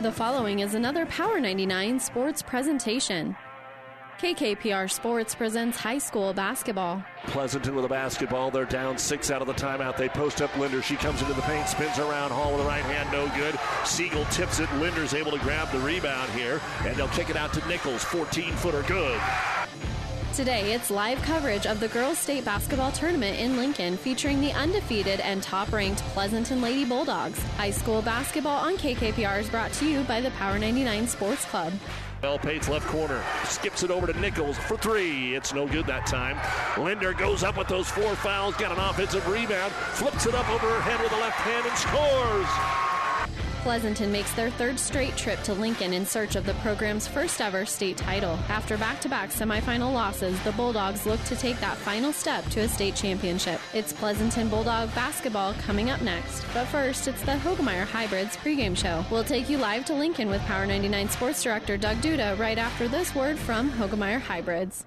The following is another Power 99 sports presentation. KKPR Sports presents high school basketball. Pleasanton with a basketball. They're down six out of the timeout. They post up Linder. She comes into the paint, spins around Hall with the right hand, no good. Siegel tips it. Linder's able to grab the rebound here, and they'll kick it out to Nichols. 14 footer, good. Today, it's live coverage of the Girls State Basketball Tournament in Lincoln featuring the undefeated and top ranked Pleasanton Lady Bulldogs. High school basketball on KKPR is brought to you by the Power 99 Sports Club. Belle Pates left corner, skips it over to Nichols for three. It's no good that time. Linder goes up with those four fouls, got an offensive rebound, flips it up over her head with the left hand and scores. Pleasanton makes their third straight trip to Lincoln in search of the program's first ever state title. After back to back semifinal losses, the Bulldogs look to take that final step to a state championship. It's Pleasanton Bulldog basketball coming up next. But first, it's the Hoegemeyer Hybrids pregame show. We'll take you live to Lincoln with Power 99 Sports Director Doug Duda right after this word from Hoegemeyer Hybrids.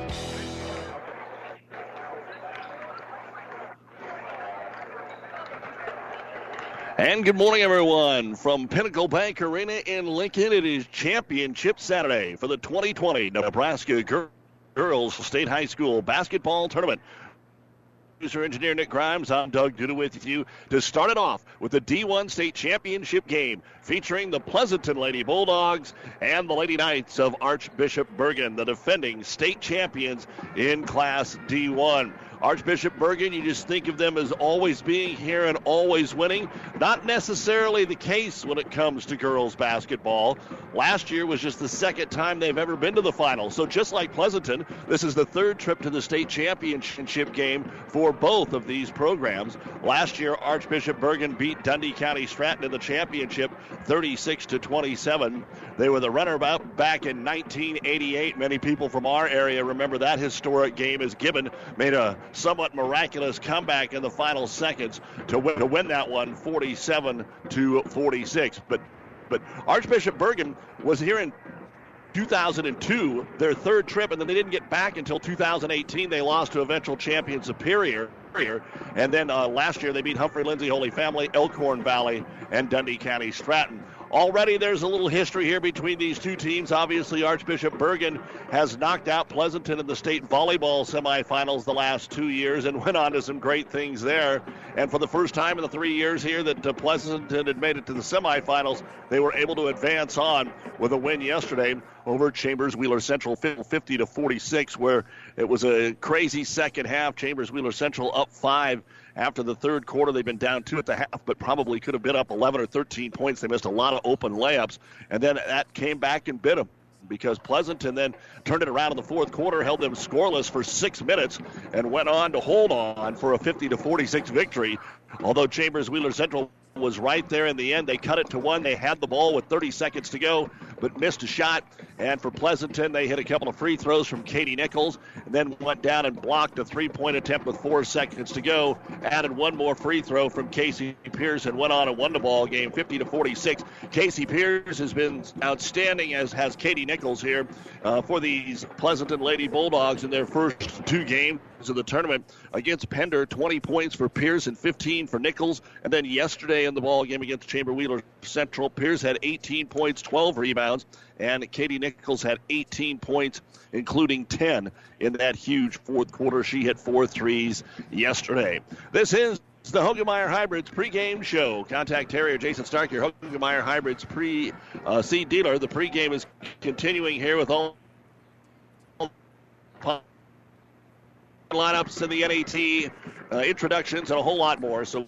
And good morning, everyone. From Pinnacle Bank Arena in Lincoln, it is Championship Saturday for the 2020 Nebraska Girls State High School Basketball Tournament. Producer engineer Nick Grimes, I'm Doug Duda with you to start it off with the D1 State Championship game featuring the Pleasanton Lady Bulldogs and the Lady Knights of Archbishop Bergan, the defending state champions in Class D1. Archbishop Bergan, you just think of them as always being here and always winning. Not necessarily the case when it comes to girls basketball. Last year was just the second time they've ever been to the final. So just like Pleasanton, this is the third trip to the state championship game for both of these programs. Last year, Archbishop Bergan beat Dundee County Stratton in the championship 36 to 27. They were the runner-up back in 1988. Many people from our area remember that historic game as Gibbon made a somewhat miraculous comeback in the final seconds to win, to win that one 47 to 46. But but Archbishop Bergan was here in 2002, their third trip, and then they didn't get back until 2018. They lost to eventual champion Superior. And then uh, last year they beat Humphrey Lindsay Holy Family, Elkhorn Valley, and Dundee County Stratton. Already there's a little history here between these two teams. Obviously, Archbishop Bergan has knocked out Pleasanton in the state volleyball semifinals the last two years and went on to some great things there. And for the first time in the three years here that uh, Pleasanton had made it to the semifinals, they were able to advance on with a win yesterday over Chambers Wheeler Central 50 to 46, where it was a crazy second half. Chambers Wheeler Central up five after the third quarter. They've been down two at the half, but probably could have been up 11 or 13 points. They missed a lot of open layups, and then that came back and bit them because Pleasanton then turned it around in the fourth quarter, held them scoreless for six minutes, and went on to hold on for a 50 to 46 victory. Although Chambers Wheeler Central was right there in the end. They cut it to one. They had the ball with 30 seconds to go, but missed a shot. And for Pleasanton, they hit a couple of free throws from Katie Nichols, and then went down and blocked a three-point attempt with four seconds to go. Added one more free throw from Casey Pierce and went on and won the ball game, 50 to 46. Casey Pierce has been outstanding, as has Katie Nichols here uh, for these Pleasanton Lady Bulldogs in their first two games of the tournament against Pender. 20 points for Pierce and 15 for Nichols. And then yesterday in the ball game against Chamber Wheeler Central, Pierce had 18 points, 12 rebounds, and Katie Nichols had 18 points, including 10 in that huge fourth quarter. She hit four threes yesterday. This is the Hoegemeyer Hybrids pregame show. Contact Terry or Jason Stark, your Hoegemeyer Hybrids pre uh, seed dealer. The pregame is continuing here with all lineups in the NAT, uh, introductions, and a whole lot more. So,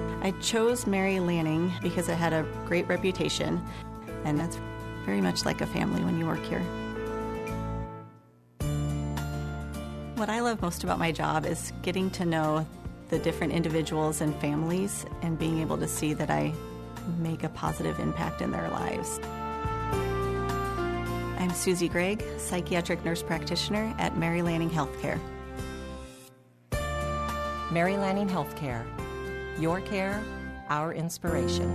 I chose Mary Lanning because it had a great reputation, and that's very much like a family when you work here. What I love most about my job is getting to know the different individuals and families and being able to see that I make a positive impact in their lives. I'm Susie Gregg, psychiatric nurse practitioner at Mary Lanning Healthcare. Mary Lanning Healthcare. Your care, our inspiration.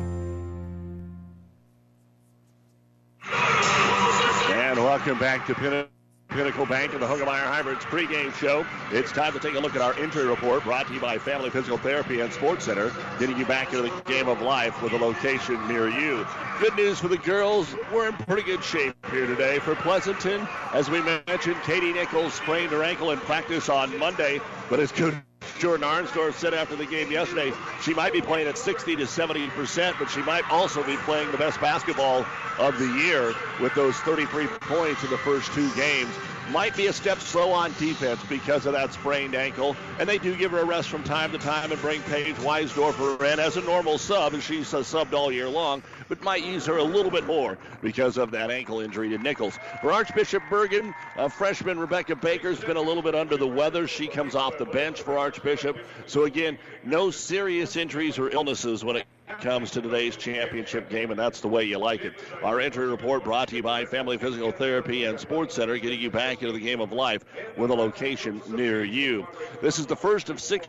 And welcome back to Pinnacle. Pinnacle Bank and the Hoegemeyer Hybrids pregame show. It's time to take a look at our injury report brought to you by Family Physical Therapy and Sports Center, getting you back into the game of life with a location near you. Good news for the girls. We're in pretty good shape here today. For Pleasanton, as we mentioned, Katie Nichols sprained her ankle in practice on Monday, but as Coach Jordan Arnsdorf said after the game yesterday, she might be playing at 60 to 70 percent, but she might also be playing the best basketball of the year with those 33 points in the first two games. Might be a step slow on defense because of that sprained ankle, and they do give her a rest from time to time and bring Paige Weisdorfer in as a normal sub, and she's subbed all year long, but might use her a little bit more because of that ankle injury to Nichols. For Archbishop Bergan, a freshman Rebecca Baker's been a little bit under the weather. She comes off the bench for Archbishop. So again, no serious injuries or illnesses when it comes to today's championship game, and that's the way you like it. Our entry report brought to you by Family Physical Therapy and Sports Center, getting you back into the game of life with a location near you. This is the first of six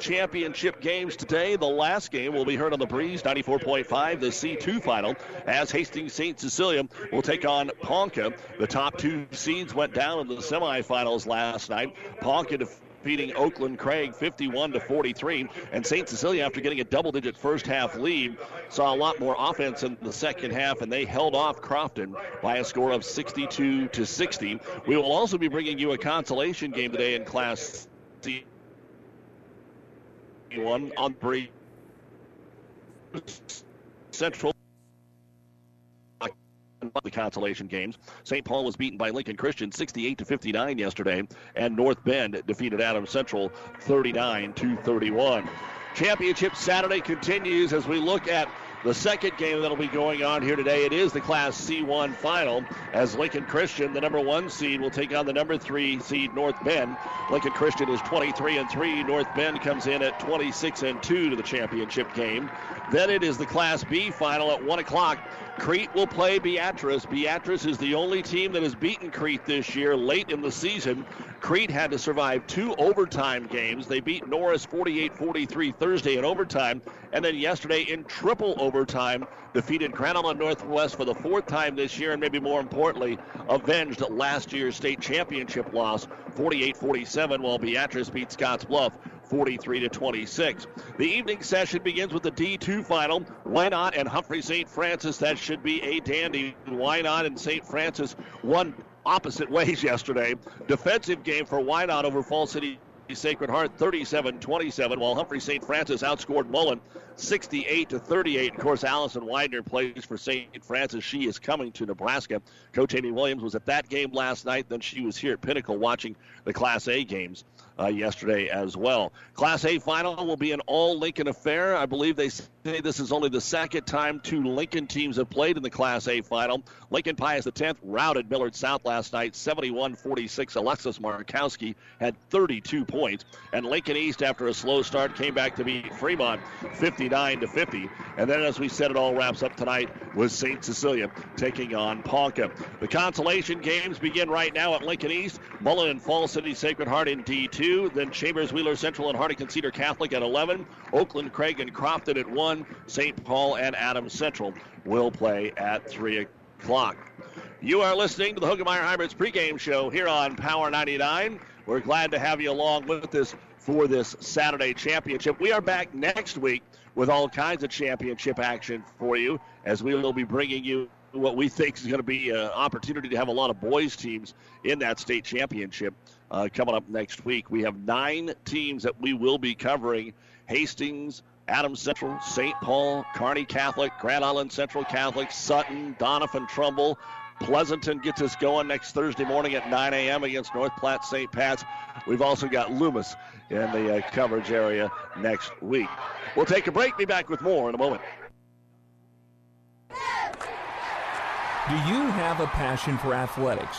championship games today. The last game will be heard on the Breeze 94.5, the C2 final, as Hastings St. Cecilia will take on Ponca. The top two seeds went down in the semifinals last night. Ponca defeating Oakland Craig 51 to 43. And St. Cecilia, after getting a double-digit first half lead, saw a lot more offense in the second half, and they held off Crofton by a score of 62 to 60. We will also be bringing you a consolation game today in Class C. One on three. Central the consolation games. St. Paul was beaten by Lincoln Christian 68 to 59 yesterday, and North Bend defeated Adams Central 39 to 31. Championship Saturday continues as we look at the second game that'll be going on here today. It is the Class C1 final as Lincoln Christian, the number one seed, will take on the number three seed North Bend. Lincoln Christian is 23 and 3. North Bend comes in at 26 and 2 to the championship game. Then it is the Class B final at 1 o'clock. Crete will play Beatrice. Beatrice is the only team that has beaten Crete this year late in the season. Crete had to survive two overtime games. They beat Norris 48 43 Thursday in overtime, and then yesterday in triple overtime, defeated Island Northwest for the fourth time this year, and maybe more importantly, avenged last year's state championship loss 48 47, while Beatrice beat Scotts Bluff 43 to 26. The evening session begins with the D2 final. Wynot and Humphrey St. Francis. That should be a dandy. Wynot and St. Francis won opposite ways yesterday. Defensive game for Wynot over Falls City Sacred Heart 37-27, while Humphrey St. Francis outscored Mullen 68 to 38. Of course, Allison Weidner plays for St. Francis. She is coming to Nebraska. Coach Amy Williams was at that game last night. Then she was here at Pinnacle watching the Class A games uh, yesterday as well. Class A final will be an all Lincoln affair. I believe they say this is only the second time two Lincoln teams have played in the Class A final. Lincoln Pius X routed Millard South last night 71 46. Alexis Markowski had 32 points. And Lincoln East, after a slow start, came back to beat Fremont 59 to 50. And then, as we said, it all wraps up tonight with St. Cecilia taking on Ponca. The consolation games begin right now at Lincoln East. Mullen and Falls City Sacred Heart in D2. Then Chambers, Wheeler Central, and Hardy Cedar Catholic at 11. Oakland, Craig, and Crofton at 1. St. Paul and Adams Central will play at 3 o'clock. You are listening to the Hoegemeyer Hybrids pregame show here on Power 99. We're glad to have you along with us for this Saturday championship. We are back next week with all kinds of championship action for you as we will be bringing you what we think is going to be an opportunity to have a lot of boys teams in that state championship uh, coming up next week. We have nine teams that we will be covering Hastings, Adams Central, St. Paul, Kearney Catholic, Grand Island Central Catholic, Sutton, Doniphan Trumbull. Pleasanton gets us going next Thursday morning at 9 a.m. against North Platte St. Pat's. We've also got Loomis in the uh, coverage area next week. We'll take a break. Be back with more in a moment. Do you have a passion for athletics?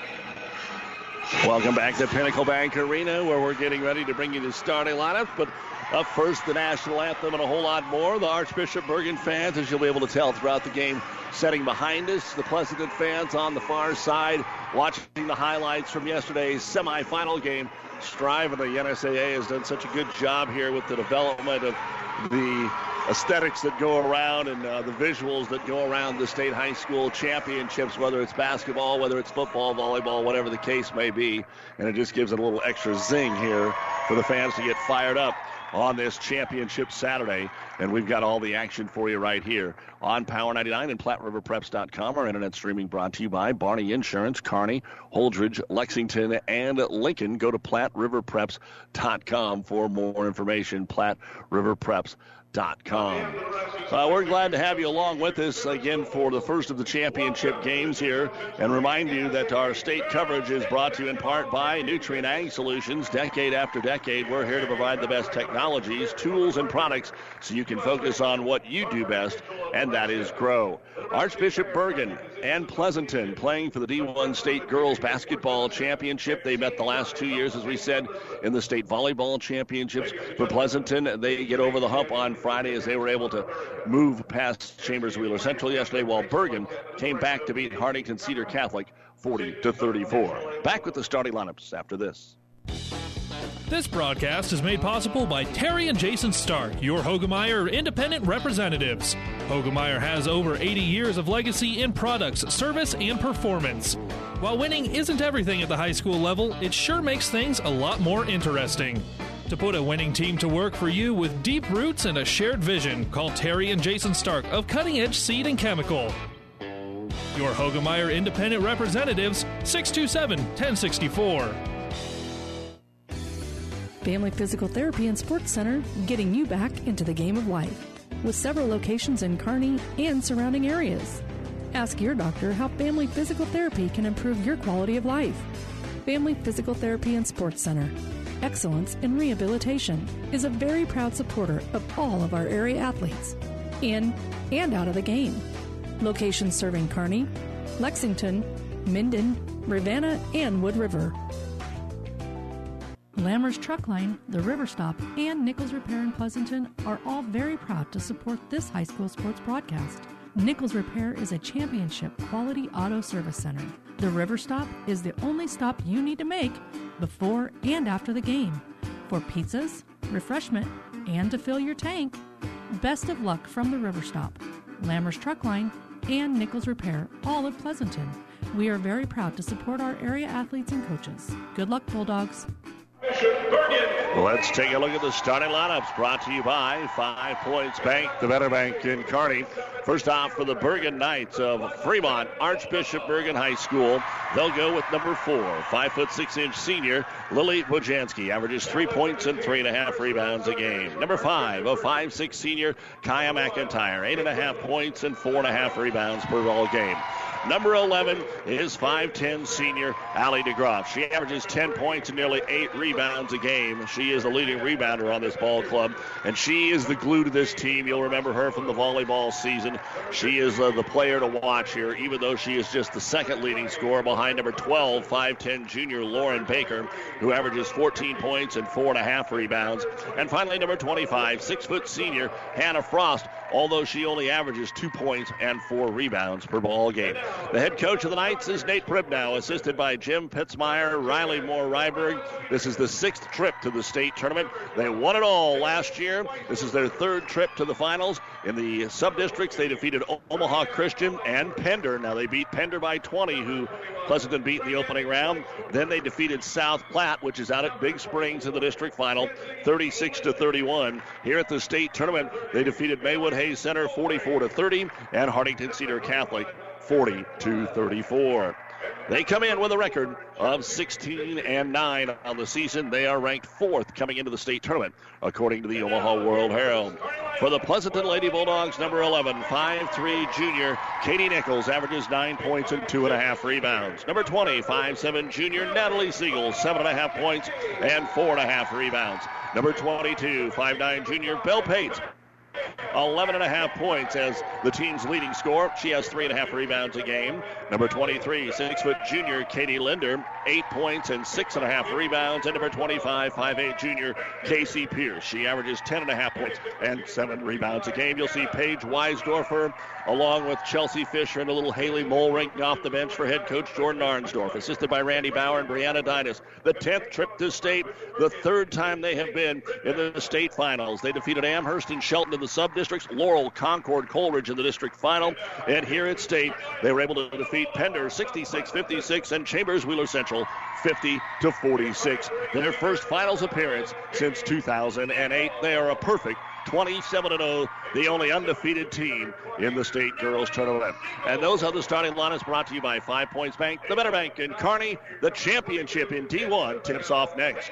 Welcome back to Pinnacle Bank Arena, where we're getting ready to bring you the starting lineup. But up first, the national anthem and a whole lot more. The Archbishop Bergan fans, as you'll be able to tell throughout the game, setting behind us. The Pleasanton fans on the far side, watching the highlights from yesterday's semifinal game. Strive and the NSAA has done such a good job here with the development of the aesthetics that go around and uh, the visuals that go around the state high school championships, whether it's basketball, whether it's football, volleyball, whatever the case may be. And it just gives it a little extra zing here for the fans to get fired up on this championship Saturday. And we've got all the action for you right here on Power 99 and PlatteRiverPreps.com. Our internet streaming brought to you by Barney Insurance, Kearney, Holdrege, Lexington, and Lincoln. Go to PlatteRiverPreps.com for more information. PlatteRiverPreps.com. Com. Uh, we're glad to have you along with us again for the first of the championship games here and remind you that our state coverage is brought to you in part by Nutrien Ag Solutions. Decade after decade, we're here to provide the best technologies, tools, and products so you can focus on what you do best, and that is grow. Archbishop Bergan and Pleasanton playing for the D1 State Girls Basketball Championship. They met the last two years, as we said, in the state volleyball championships. For Pleasanton, they get over the hump on Friday as they were able to move past Chambers Wheeler Central yesterday, while Bergan came back to beat Hartington Cedar Catholic 40 to 34. Back with the starting lineups after this. This broadcast is made possible by Terry and Jason Stark, your Hoegemeyer independent representatives. Hoegemeyer has over 80 years of legacy in products, service, and performance. While winning isn't everything at the high school level, it sure makes things a lot more interesting. To put a winning team to work for you with deep roots and a shared vision, call Terry and Jason Stark of Cutting Edge Seed and Chemical. Your Hoegemeyer independent representatives, 627 1064. Family Physical Therapy and Sports Center, getting you back into the game of life, with several locations in Kearney and surrounding areas. Ask your doctor how Family Physical Therapy can improve your quality of life. Family Physical Therapy and Sports Center, excellence in rehabilitation, is a very proud supporter of all of our area athletes, in and out of the game. Locations serving Kearney, Lexington, Minden, Ravenna, and Wood River. Lammers Truck Line, the River Stop, and Nichols Repair in Pleasanton are all very proud to support this high school sports broadcast. Nichols Repair is a championship quality auto service center. The River Stop is the only stop you need to make before and after the game for pizzas, refreshment, and to fill your tank. Best of luck from the River Stop, Lammers Truck Line, and Nichols Repair, all of Pleasanton. We are very proud to support our area athletes and coaches. Good luck, Bulldogs. Let's take a look at the starting lineups brought to you by Five Points Bank, the Better Bank in Kearney. First off, for the Bergan Knights of Fremont, Archbishop Bergan High School, they'll go with number four, five foot six inch senior Lily Bojanski, averages three points and three and a half rebounds a game. Number five, a five six senior Kaya McIntyre, eight and a half points and four and a half rebounds per ball game. Number 11 is 5'10 senior Allie DeGroff. She averages 10 points and nearly eight rebounds a game. She is the leading rebounder on this ball club, and she is the glue to this team. You'll remember her from the volleyball season. She is uh, the player to watch here, even though she is just the second leading scorer behind number 12, 5'10 junior Lauren Baker, who averages 14 points and four and a half rebounds. And finally, number 25, six foot senior Hannah Frost, although she only averages two points and four rebounds per ball game. The head coach of the Knights is Nate Pribnow, assisted by Jim Pitzmeyer, Riley Moore Ryberg. This is the sixth trip to the state tournament. They won it all last year. This is their third trip to the finals. In the sub districts, they defeated Omaha Christian and Pender. Now they beat Pender by 20, who Pleasanton beat in the opening round. Then they defeated South Platte, which is out at Big Springs in the district final, 36 to 31. Here at the state tournament, they defeated Maywood Hayes Center 44 to 30 and Hartington Cedar Catholic 40 to 34. They come in with a record of 16 and 9 on the season. They are ranked fourth coming into the state tournament, according to the Omaha World Herald. For the Pleasanton Lady Bulldogs, number 11, 5'3 junior Katie Nichols averages 9 points and 2.5 rebounds. Number 20, 5'7 junior Natalie Siegel, 7.5 points and 4.5 rebounds. Number 22, 5'9 junior Belle Pates 11 and a half points as the team's leading scorer. She has three and a half rebounds a game. Number 23, six foot junior Katie Linder, eight points and six and a half rebounds. And number 25, 5'8 junior Casey Pierce. She averages 10 and a half points and seven rebounds a game. You'll see Paige Weisdorfer along with Chelsea Fisher and a little Haley Molrink off the bench for head coach Jordan Arnsdorf, assisted by Randy Bauer and Brianna Dinas. The 10th trip to state, the third time they have been in the state finals. They defeated Amherst and Shelton the sub districts, Laurel, Concord, Coleridge in the district final. And here at state, they were able to defeat Pender 66 56 and Chambers Wheeler Central 50 to 46. Their first finals appearance since 2008. They are a perfect 27 0, the only undefeated team in the state girls tournament. And those are the starting lineups brought to you by Five Points Bank, the Better Bank, and Kearney. The championship in D1 tips off next.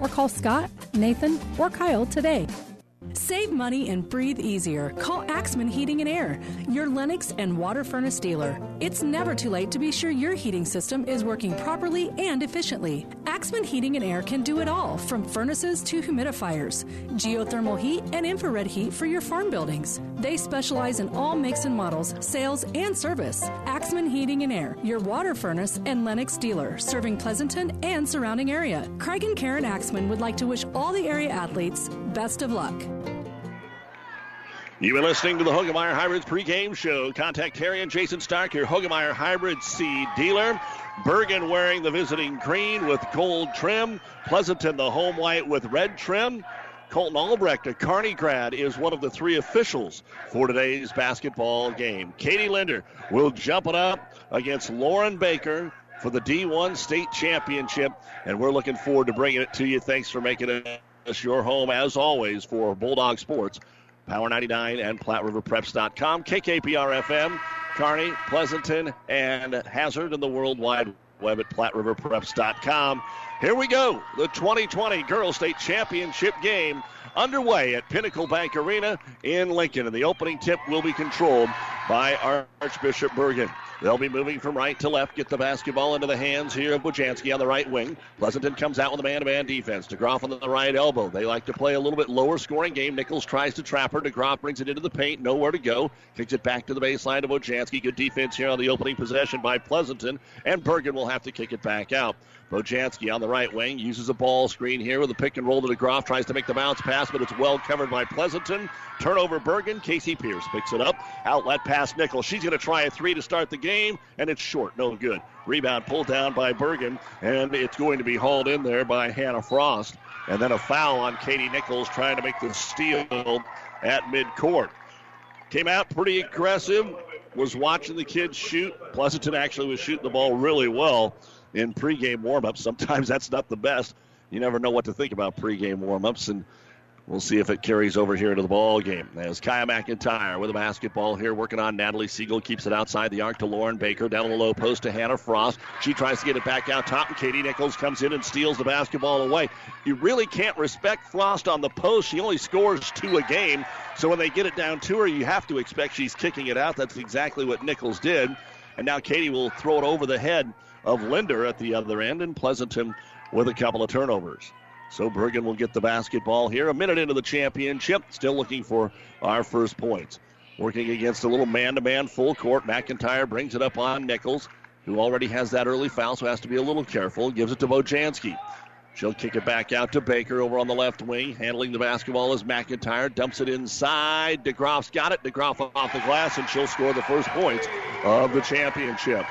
or call Scott, Nathan, or Kyle today. Save money and breathe easier. Call Axman Heating and Air, your Lennox and water furnace dealer. It's never too late to be sure your heating system is working properly and efficiently. Axman Heating and Air can do it all, from furnaces to humidifiers, geothermal heat, and infrared heat for your farm buildings. They specialize in all makes and models, sales, and service. Axman Heating and Air, your water furnace and Lennox dealer, serving Pleasanton and surrounding area. Craig and Karen Axman would like to wish all the area athletes best of luck. You've been listening to the Hoegemeyer Hybrids pregame show. Contact Terry and Jason Stark, your Hoegemeyer Hybrid seed dealer. Bergan wearing the visiting green with gold trim. Pleasanton the home white with red trim. Colton Albrecht, a Kearney grad, is one of the three officials for today's basketball game. Katie Linder will jump it up against Lauren Baker for the D1 state championship, and we're looking forward to bringing it to you. Thanks for making it your home, as always, for Bulldog Sports. Power 99 and PlatteRiverPreps.com, KKPR FM, Kearney, Pleasanton, and Hazard, and the World Wide Web at PlatteRiverPreps.com. Here we go. The 2020 Girls State Championship game underway at Pinnacle Bank Arena in Lincoln, and the opening tip will be controlled by Archbishop Bergan. They'll be moving from right to left, get the basketball into the hands here of Bojanski on the right wing. Pleasanton comes out with a man-to-man defense. DeGroff on the right elbow. They like to play a little bit lower scoring game. Nichols tries to trap her. DeGroff brings it into the paint. Nowhere to go. Kicks it back to the baseline to Bojanski. Good defense here on the opening possession by Pleasanton. And Bergan will have to kick it back out. Bojanski on the right wing uses a ball screen here with a pick and roll to DeGroff. Tries to make the bounce pass, but it's well covered by Pleasanton. Turnover Bergan. Casey Pierce picks it up. Outlet pass Nichols. She's going to try a three to start the game, and it's short. No good. Rebound pulled down by Bergan, and it's going to be hauled in there by Hannah Frost. And then a foul on Katie Nichols trying to make the steal at midcourt. Came out pretty aggressive. Was watching the kids shoot. Pleasanton actually was shooting the ball really well in pregame warmup. Sometimes that's not the best. you never know what to think about pregame warm-ups, and We'll see if it carries over here to the ball game. As Kaya McIntyre with a basketball here, working on Natalie Siegel, keeps it outside the arc to Lauren Baker, down the low post to Hannah Frost. She tries to get it back out top, and Katie Nichols comes in and steals the basketball away. You really can't respect Frost on the post. She only scores two a game, so when they get it down to her, you have to expect she's kicking it out. That's exactly what Nichols did. And now Katie will throw it over the head of Linder at the other end, and Pleasanton with a couple of turnovers. So Bergan will get the basketball here. A minute into the championship, still looking for our first points. Working against a little man to man full court. McIntyre brings it up on Nichols, who already has that early foul, so has to be a little careful. Gives it to Bojanski. She'll kick it back out to Baker over on the left wing. Handling the basketball is McIntyre. Dumps it inside. DeGroff's got it. DeGroff off the glass, and she'll score the first points of the championship.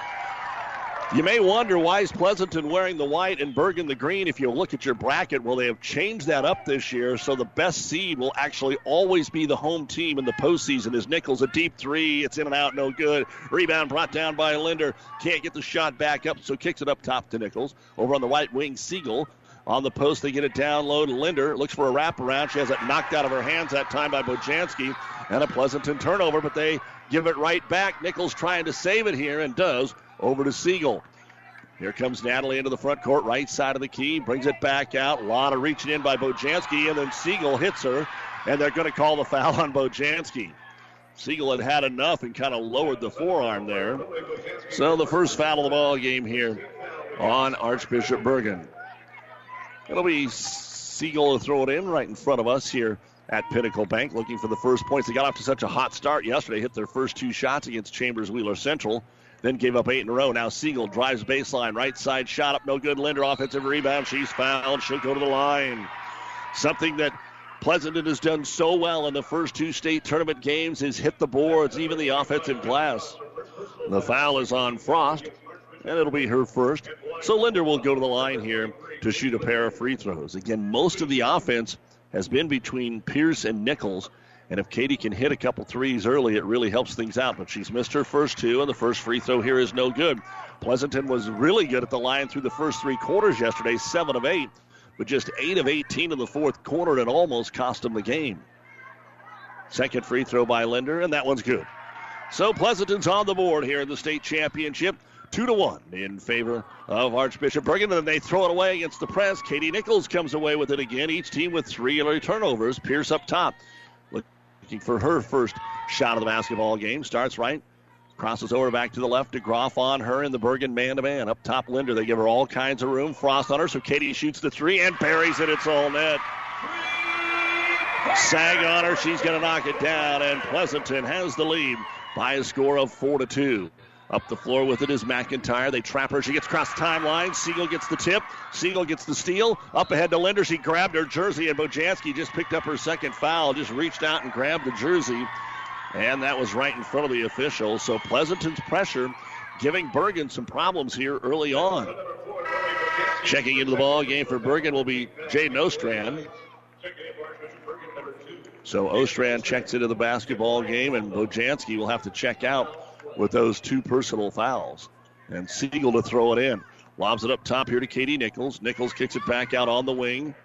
You may wonder why is Pleasanton wearing the white and Bergan the green. If you look at your bracket, well, they have changed that up this year, so the best seed will actually always be the home team in the postseason. Is Nichols a deep three? It's in and out, no good. Rebound brought down by Linder. Can't get the shot back up, so kicks it up top to Nichols. Over on the right wing, Siegel. On the post, they get it down low to Linder. Looks for a wraparound. She has it knocked out of her hands that time by Bojanski. And a Pleasanton turnover, but they give it right back. Nichols trying to save it here and does over to Siegel. Here comes Natalie into the front court, right side of the key, brings it back out. A lot of reaching in by Bojanski, and then Siegel hits her, and they're going to call the foul on Bojanski. Siegel had had enough and kind of lowered the forearm there. So the first foul of the ball game here on Archbishop Bergan. It'll be Siegel to throw it in right in front of us here at Pinnacle Bank, looking for the first points. They got off to such a hot start yesterday, hit their first two shots against Chambers Wheeler Central then gave up eight in a row. Now Siegel drives baseline, right side shot up, no good. Linder offensive rebound. She's fouled. She'll go to the line. Something that Pleasanton has done so well in the first two state tournament games is hit the boards, even the offensive glass. The foul is on Frost, and it'll be her first. So Linder will go to the line here to shoot a pair of free throws. Again, most of the offense has been between Pierce and Nichols. And if Katie can hit a couple threes early, it really helps things out. But she's missed her first two, and the first free throw here is no good. Pleasanton was really good at the line through the first three quarters yesterday, seven of eight, but just eight of 18 in the fourth quarter, and it almost cost them the game. Second free throw by Linder, and that one's good. So Pleasanton's on the board here in the state championship. Two to one in favor of Archbishop Bergan. And they throw it away against the press. Katie Nichols comes away with it again. Each team with three early turnovers. Pierce up top looking for her first shot of the basketball game. Starts right, crosses over back to the left DeGroff on her in the Bergan man to man. Up top, Linder. They give her all kinds of room. Frost on her, so Katie shoots the three and buries it. It's all net. Sag on her. She's going to knock it down, and Pleasanton has the lead by a score of four to two. Up the floor with it is McIntyre. They trap her. She gets across the timeline. Siegel gets the tip. Siegel gets the steal. Up ahead to Linder. She grabbed her jersey, and Bojanski just picked up her second foul. Just reached out and grabbed the jersey. And that was right in front of the official. So Pleasanton's pressure giving Bergan some problems here early on. Checking into the ball game for Bergan will be Jay Nostrand. So Ostrand checks into the basketball game, and Bojanski will have to check out with those two personal fouls. And Siegel to throw it in. Lobs it up top here to Katie Nichols. Nichols kicks it back out on the wing.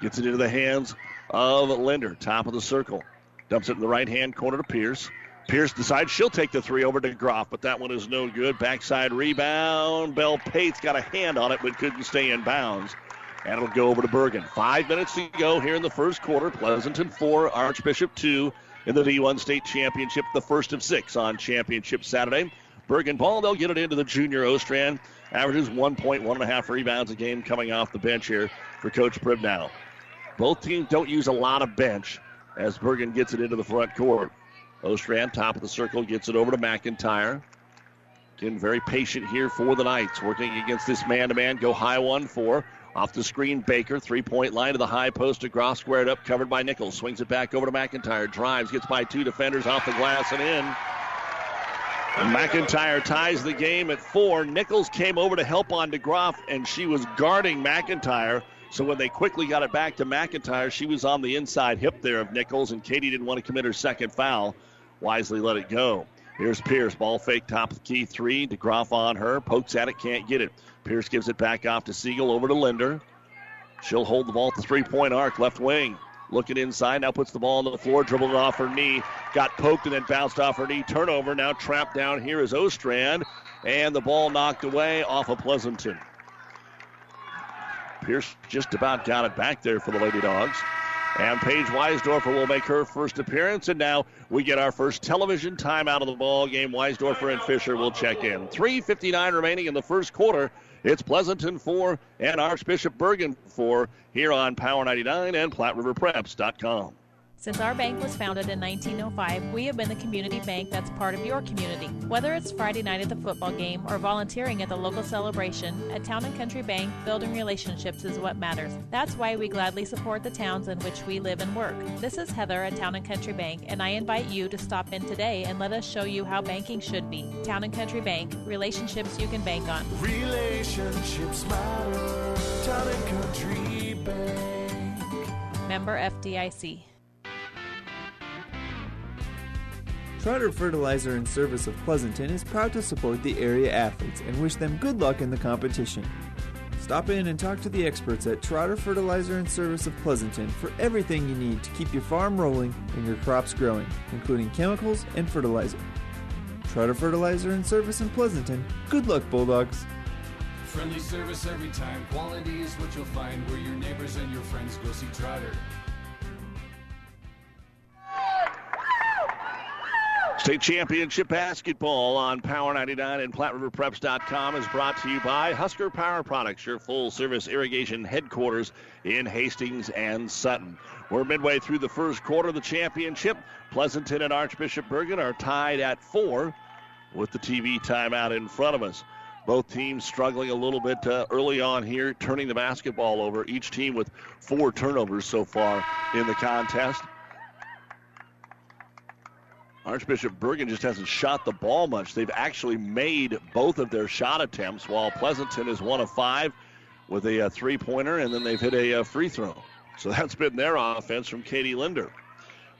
Gets it into the hands of Linder, top of the circle. Dumps it in the right hand corner to Pierce. Pierce decides she'll take the three over DeGroff, but that one is no good. Backside rebound. Belle Pate's got a hand on it, but couldn't stay in bounds. And it'll go over to Bergan. Five minutes to go here in the first quarter. Pleasanton four, Archbishop two in the D1 State Championship, the first of six on Championship Saturday. Bergan ball, they'll get it into the junior Ostrand. Averages one point, one and a half rebounds a game coming off the bench here for Coach Pribnow. Both teams don't use a lot of bench as Bergan gets it into the front court. Ostrand, top of the circle, gets it over to McIntyre. Again, very patient here for the Knights, working against this man to man. Go high one for off the screen, Baker, three point line to the high post. DeGroff squared up, covered by Nichols. Swings it back over to McIntyre. Drives, gets by two defenders off the glass and in. And McIntyre ties the game at four. Nichols came over to help on DeGroff, and she was guarding McIntyre. So when they quickly got it back to McIntyre, she was on the inside hip there of Nichols, and Katie didn't want to commit her second foul. Wisely let it go. Here's Pierce. Ball fake, top of the key three. DeGroff on her. Pokes at it, can't get it. Pierce gives it back off to Siegel, over to Linder. She'll hold the ball at the three point arc, left wing. Looking inside, now puts the ball on the floor, dribbled off her knee. Got poked and then bounced off her knee. Turnover, now trapped down here is Ostrand. And the ball knocked away off of Pleasanton. Pierce just about got it back there for the Lady Dogs. And Paige Weisdorfer will make her first appearance. And now we get our first television timeout of the ball game. Weisdorfer and Fisher will check in. 3.59 remaining in the first quarter. It's Pleasanton 4 and Archbishop Bergan 4 here on Power 99 and PlatteRiverPreps.com. Since our bank was founded in 1905, we have been the community bank that's part of your community. Whether it's Friday night at the football game or volunteering at the local celebration, at Town and Country Bank, building relationships is what matters. That's why we gladly support the towns in which we live and work. This is Heather at Town and Country Bank, and I invite you to stop in today and let us show you how banking should be. Town and Country Bank, relationships you can bank on. Relationships matter. Town and Country Bank. Member FDIC. Trotter Fertilizer and Service of Pleasanton is proud to support the area athletes and wish them good luck in the competition. Stop in and talk to the experts at Trotter Fertilizer and Service of Pleasanton for everything you need to keep your farm rolling and your crops growing, including chemicals and fertilizer. Trotter Fertilizer and Service in Pleasanton. Good luck, Bulldogs. Friendly service every time. Quality is what you'll find where your neighbors and your friends go see Trotter. State Championship Basketball on Power 99 and PlatteRiverPreps.com is brought to you by Husker Power Products, your full service irrigation headquarters in Hastings and Sutton. We're midway through the first quarter of the championship. Pleasanton and Archbishop Bergan are tied at four with the TV timeout in front of us. Both teams struggling a little bit uh, early on here, turning the basketball over. Each team with four turnovers so far in the contest. Archbishop Bergan just hasn't shot the ball much. They've actually made both of their shot attempts, while Pleasanton is one of five with a, uh, a three pointer, and then they've hit a, a, free throw. So that's been their offense from Katie Linder.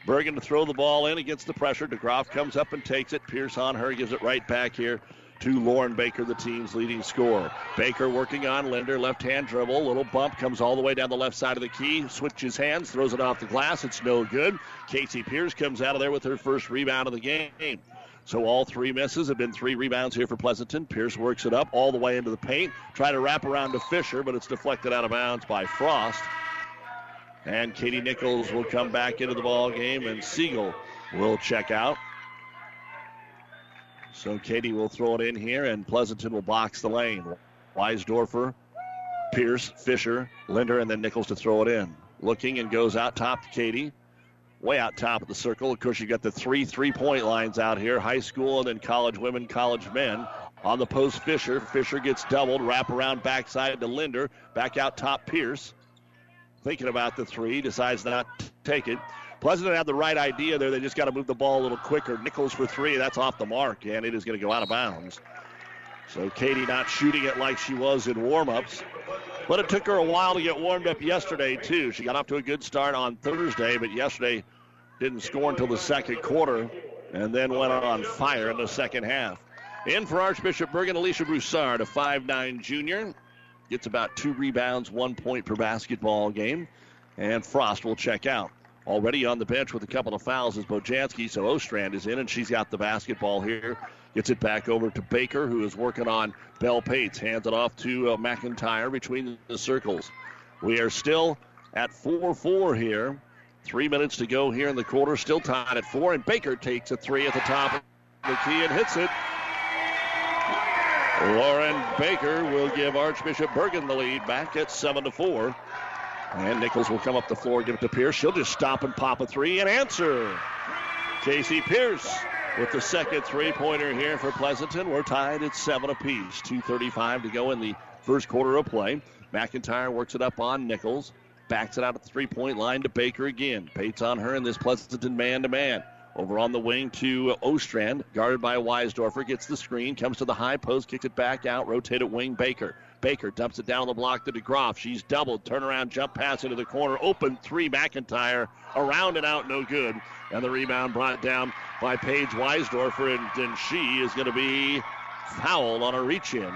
Bergan to throw the ball in against the pressure. DeGroff comes up and takes it. Pierce on her, gives it right back here to Lauren Baker, the team's leading scorer. Baker working on Linder, left hand dribble, little bump, comes all the way down the left side of the key, switches hands, throws it off the glass. It's no good. Casey Pierce comes out of there with her first rebound of the game. So all three misses have been three rebounds here for Pleasanton. Pierce works it up all the way into the paint, try to wrap around to Fisher, but it's deflected out of bounds by Frost. And Katie Nichols will come back into the ball game, and Siegel will check out. So Katie will throw it in here, and Pleasanton will box the lane. Weisdorfer, Pierce, Fisher, Linder, and then Nichols to throw it in. Looking and goes out top to Katie. Way out top of the circle. Of course, you got the three three point lines out here high school and then college women, college men. On the post, Fisher. Fisher gets doubled. Wrap around backside to Linder. Back out top, Pierce. Thinking about the three. Decides not to take it. Pleasanton had the right idea there. They just got to move the ball a little quicker. Nichols for three. That's off the mark, and it is going to go out of bounds. So Katie not shooting it like she was in warmups. But it took her a while to get warmed up yesterday, too. She got off to a good start on Thursday, but yesterday didn't score until the second quarter and then went on fire in the second half. In for Archbishop Bergan, Alicia Broussard, a 5'9 junior. Gets about two rebounds, one point per basketball game. And Frost will check out. Already on the bench with a couple of fouls is Bojanski, so Ostrand is in, and she's got the basketball here. Gets it back over to Baker, who is working on Belle Pates. Hands it off to uh, McIntyre between the circles. We are still at 4 4 here. Three minutes to go here in the quarter. Still tied at four, and Baker takes a three at the top of the key and hits it. Lauren Baker will give Archbishop Bergan the lead back at 7 to 4. And Nichols will come up the floor, give it to Pierce. She'll just stop and pop a three and answer. Casey Pierce with the second three pointer here for Pleasanton. We're tied at seven apiece. 2.35 to go in the first quarter of play. McIntyre works it up on Nichols. Backs it out at the three point line to Baker again. Pates on her in this Pleasanton man to man. Over on the wing to Ostrand, guarded by Weisdorfer. Gets the screen, comes to the high post, kicks it back out, rotated wing Baker. Baker dumps it down the block to DeGroff. She's doubled. Turnaround jump pass into the corner. Open three. McIntyre around and out. No good. And the rebound brought down by Paige Weisdorfer. And, and she is going to be fouled on a reach in.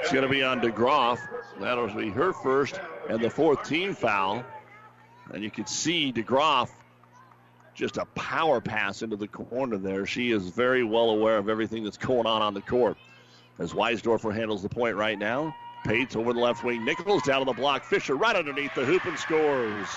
It's going to be on DeGroff. That'll be her first and the fourth team foul. And you can see DeGroff just a power pass into the corner there. She is very well aware of everything that's going on on the court. As Weisdorfer handles the point right now. Pates over the left wing. Nichols down on the block. Fisher right underneath the hoop and scores.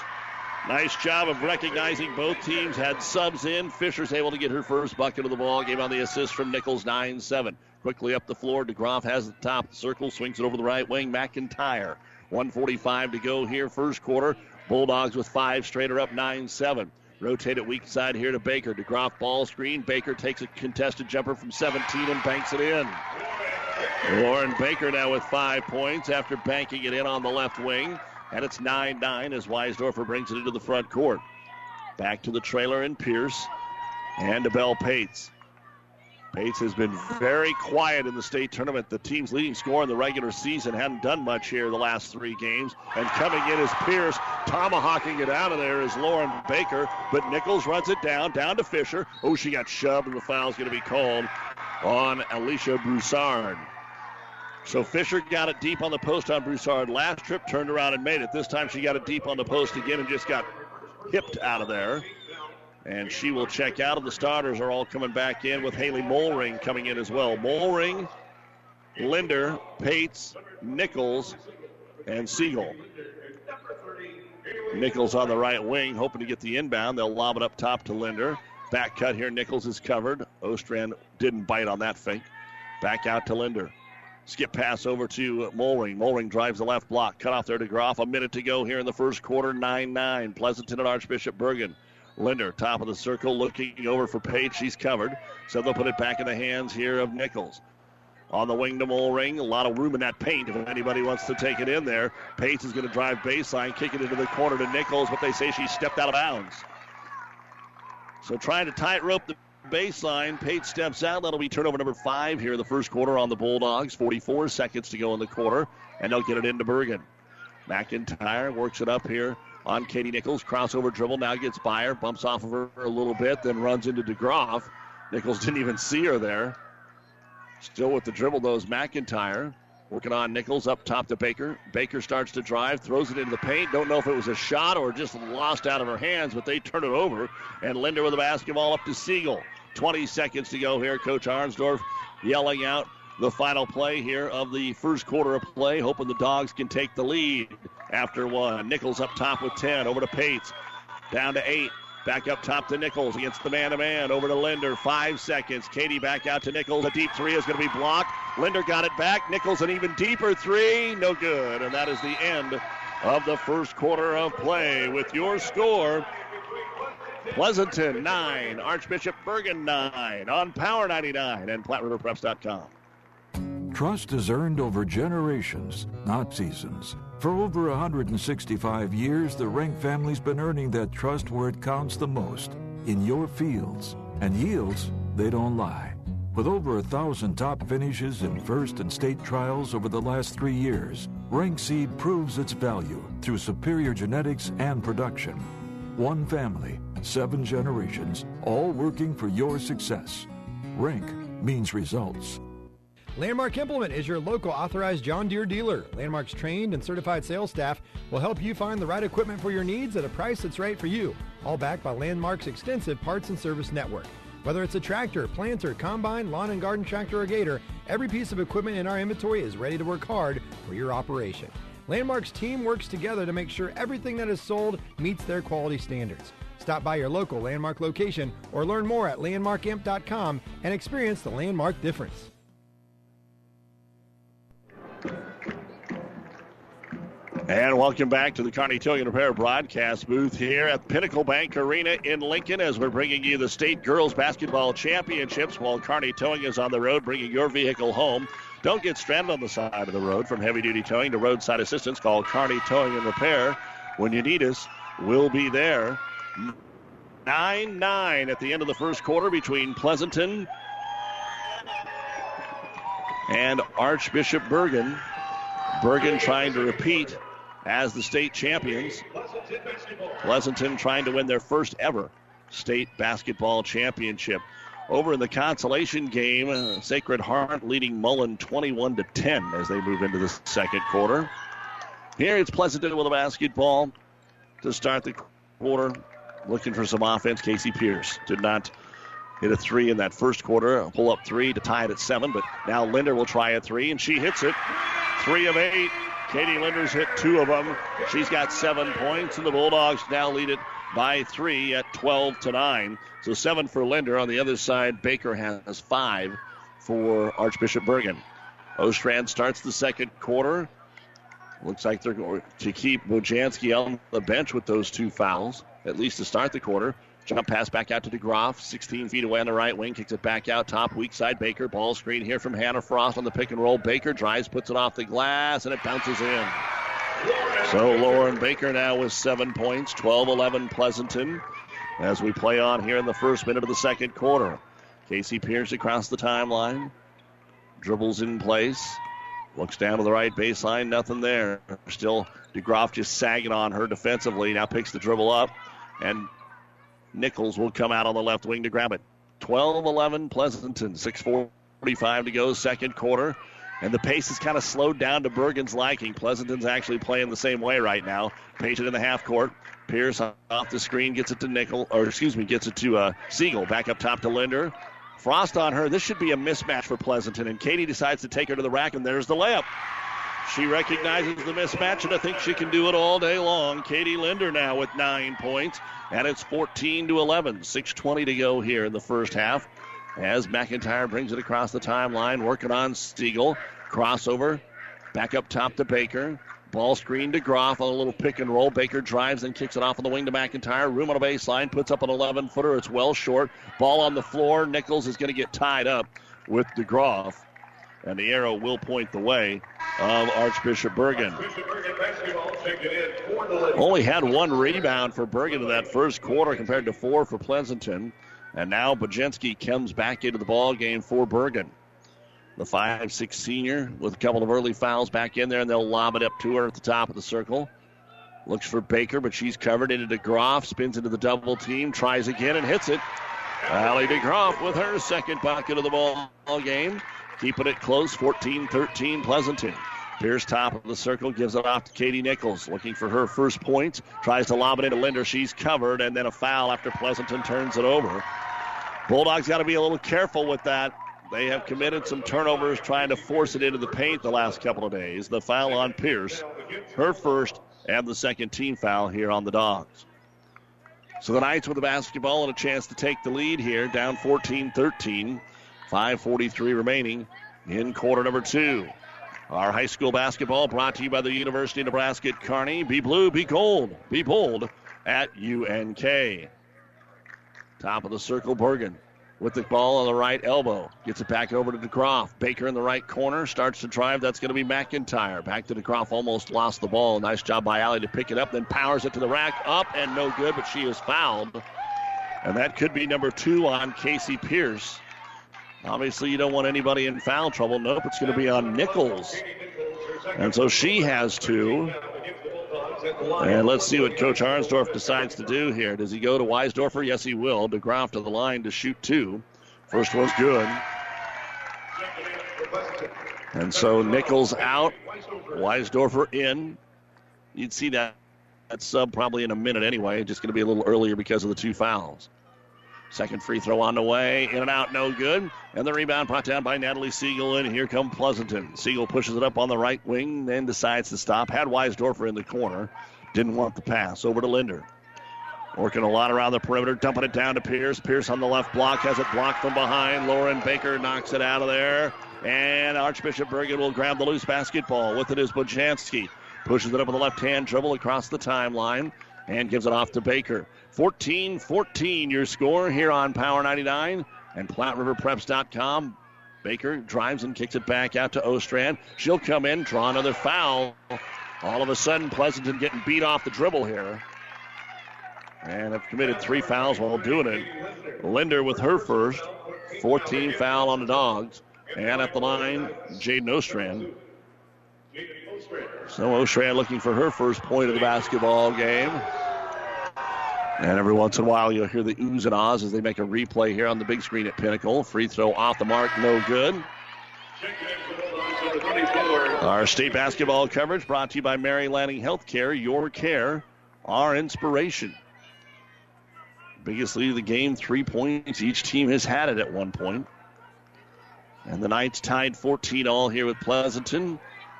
Nice job of recognizing both teams had subs in. Fisher's able to get her first bucket of the ball game on the assist from Nichols 9 7. Quickly up the floor. DeGroff has the top circle, swings it over the right wing. McIntyre. 145 to go here, first quarter. Bulldogs with five straight are up 9 7. Rotate it weak side here to Baker. DeGroff ball screen. Baker takes a contested jumper from 17 and banks it in. Lauren Baker now with five points after banking it in on the left wing. And it's 9 9 as Weisdorfer brings it into the front court. Back to the trailer and Pierce and to Belle Pates. Pates has been very quiet in the state tournament. The team's leading scorer in the regular season hadn't done much here the last three games. And coming in is Pierce. Tomahawking it out of there is Lauren Baker. But Nichols runs it down, down to Fisher. Oh, she got shoved, and the foul's going to be called on Alicia Broussard. So Fisher got it deep on the post on Broussard. Last trip turned around and made it. This time she got it deep on the post again and just got hipped out of there and she will check out. The starters are all coming back in with Haley Molring coming in as well. Molring, Linder, Pates, Nichols, and Siegel. Nichols on the right wing, hoping to get the inbound. They'll lob it up top to Linder. Back cut here. Nichols is covered. Ostrand didn't bite on that fake. Back out to Linder. Skip pass over to Molring. Molring drives the left block. Cut off there to Groff. A minute to go here in the first quarter. 9 9. Pleasanton and Archbishop Bergan. Linder, top of the circle, looking over for Page. She's covered. So they'll put it back in the hands here of Nichols. On the wing to Molring. A lot of room in that paint if anybody wants to take it in there. Page is going to drive baseline, kick it into the corner to Nichols, but they say she stepped out of bounds. So trying to tightrope the baseline. Pate steps out. That'll be turnover number five here in the first quarter on the Bulldogs. 44 seconds to go in the quarter, and they'll get it into Bergan. McIntyre works it up here on Katie Nichols. Crossover dribble now gets by her, bumps off of her a little bit, then runs into DeGroff. Nichols didn't even see her there. Still with the dribble, though, is McIntyre. Working on Nichols up top to Baker. Baker starts to drive, throws it into the paint. Don't know if it was a shot or just lost out of her hands, but they turn it over. And Linder with the basketball up to Siegel. 20 seconds to go here. Coach Arnsdorf yelling out the final play here of the first quarter of play, hoping the Dogs can take the lead after one. Nichols up top with 10. Over to Pates. Down to 8. Back up top to Nichols against the man to man. Over to Linder. Five seconds. Katie back out to Nichols. A deep three is going to be blocked. Linder got it back. Nichols an even deeper three. No good. And that is the end of the first quarter of play with your score. Pleasanton 9, Archbishop Bergan 9 on Power 99 and PlatteRiverPreps.com. Trust is earned over generations, not seasons. For over 165 years, the Rank family's been earning that trust where it counts the most in your fields. And yields, they don't lie. With over a thousand top finishes in first and state trials over the last three years, Rank Seed proves its value through superior genetics and production. One family, seven generations, all working for your success. Rank means results. Landmark Implement is your local authorized John Deere dealer. Landmark's trained and certified sales staff will help you find the right equipment for your needs at a price that's right for you, all backed by Landmark's extensive parts and service network. Whether it's a tractor, planter, combine, lawn and garden tractor, or gator, every piece of equipment in our inventory is ready to work hard for your operation. Landmark's team works together to make sure everything that is sold meets their quality standards. Stop by your local Landmark location or learn more at landmarkimp.com and experience the Landmark difference. And welcome back to the Kearney Towing and Repair broadcast booth here at Pinnacle Bank Arena in Lincoln as we're bringing you the state girls basketball championships while Kearney Towing is on the road bringing your vehicle home. Don't get stranded on the side of the road from heavy duty towing to roadside assistance. Call Kearney Towing and Repair. When you need us, we'll be there. 9 9 at the end of the first quarter between Pleasanton and Archbishop Bergan. Bergan trying to repeat as the state champions. Pleasanton trying to win their first ever state basketball championship. Over in the consolation game, uh, Sacred Heart leading Mullen 21 to 10 as they move into the second quarter. Here it's Pleasanton with a basketball to start the quarter. Looking for some offense. Casey Pierce did not hit a three in that first quarter. A pull up three to tie it at seven, but now Linder will try a three, and she hits it. Three of eight. Katie Linder's hit two of them. She's got seven points, and the Bulldogs now lead it by three at 12 to 9. So seven for Linder. On the other side, Baker has five for Archbishop Bergan. Ostrand starts the second quarter. Looks like they're going to keep Bojanski on the bench with those two fouls, at least to start the quarter. Jump pass back out to DeGroff, 16 feet away on the right wing, kicks it back out top, weak side Baker. Ball screen here from Hannah Frost on the pick and roll. Baker drives, puts it off the glass, and it bounces in. So Lauren Baker now with seven points, 12 11 Pleasanton as we play on here in the first minute of the second quarter. Casey Pierce across the timeline, dribbles in place, looks down to the right baseline, nothing there. Still, DeGroff just sagging on her defensively, now picks the dribble up, and Nichols will come out on the left wing to grab it. 12 11 Pleasanton, 6.45 to go, second quarter. And the pace is kind of slowed down to Bergan's liking. Pleasanton's actually playing the same way right now. Patient in the half court. Pierce off the screen gets it to Nickel, or excuse me, gets it to uh, Siegel. Back up top to Linder. Frost on her. This should be a mismatch for Pleasanton. And Katie decides to take her to the rack, and there's the layup. She recognizes the mismatch, and I think she can do it all day long. Katie Linder now with nine points, and it's 14 to 11. 6:20 to go here in the first half. As McIntyre brings it across the timeline, working on Siegel. Crossover, back up top to Baker. Ball screen to Groff on a little pick and roll. Baker drives and kicks it off on the wing to McIntyre. Room on a baseline, puts up an 11 footer. It's well short. Ball on the floor. Nichols is going to get tied up with DeGroff. And the arrow will point the way of Archbishop Bergan. Only had one rebound for Bergan in that first quarter compared to four for Pleasanton. And now Bojanski comes back into the ball game for Bergan. The five-six senior with a couple of early fouls back in there, and they'll lob it up to her at the top of the circle. Looks for Baker, but she's covered into DeGroff, spins into the double team, tries again and hits it. Allie DeGroff with her second bucket of the ball game. Keeping it close, 14-13 Pleasanton. Pierce top of the circle gives it off to Katie Nichols, looking for her first point. Tries to lob it into Linder. She's covered, and then a foul after Pleasanton turns it over. Bulldogs got to be a little careful with that. They have committed some turnovers trying to force it into the paint the last couple of days. The foul on Pierce, her first and the second team foul here on the Dogs. So the Knights with the basketball and a chance to take the lead here, down 14 13. 5.43 remaining in quarter number two. Our high school basketball brought to you by the University of Nebraska at Kearney. Be blue, be gold, be bold at UNK. Top of the circle, Bergan with the ball on the right elbow. Gets it back over to DeGroff. Baker in the right corner starts to drive. That's going to be McIntyre. Back to DeGroff. Almost lost the ball. Nice job by Allie to pick it up. Then powers it to the rack. Up and no good, but she is fouled. And that could be number two on Casey Pierce. Obviously, you don't want anybody in foul trouble. Nope, it's going to be on Nichols. And so she has two. And let's see what Coach Arnsdorf decides to do here. Does he go to Weisdorfer? Yes, he will. DeGroff to the line to shoot two. First one's good. And so Nichols out, Weisdorfer in. You'd see that, that sub probably in a minute anyway. Just going to be a little earlier because of the two fouls. Second free throw on the way. In and out, no good. And the rebound brought down by Natalie Siegel. And here come Pleasanton. Siegel pushes it up on the right wing, then decides to stop. Had Weisdorfer in the corner. Didn't want the pass. Over to Linder. Working a lot around the perimeter, dumping it down to Pierce. Pierce on the left block has it blocked from behind. Lauren Baker knocks it out of there. And Archbishop Bergan will grab the loose basketball. With it is Bojanski. Pushes it up with a left hand dribble across the timeline and gives it off to Baker. 14 14 your score here on Power 99 and PlatteRiverPreps.com. Baker drives and kicks it back out to Ostrand. She'll come in, draw another foul. All of a sudden, Pleasanton getting beat off the dribble here. And have committed three fouls while doing it. Linder with her first. 14 foul on the Dogs. And at the line, Jaden Ostrand. So Ostrand looking for her first point of the basketball game. And every once in a while, you'll hear the oohs and ahs as they make a replay here on the big screen at Pinnacle. Free throw off the mark, no good. Our state basketball coverage brought to you by Mary Lanning Healthcare, your care, our inspiration. Biggest lead of the game, three points. Each team has had it at one point. And the Knights tied 14 all here with Pleasanton.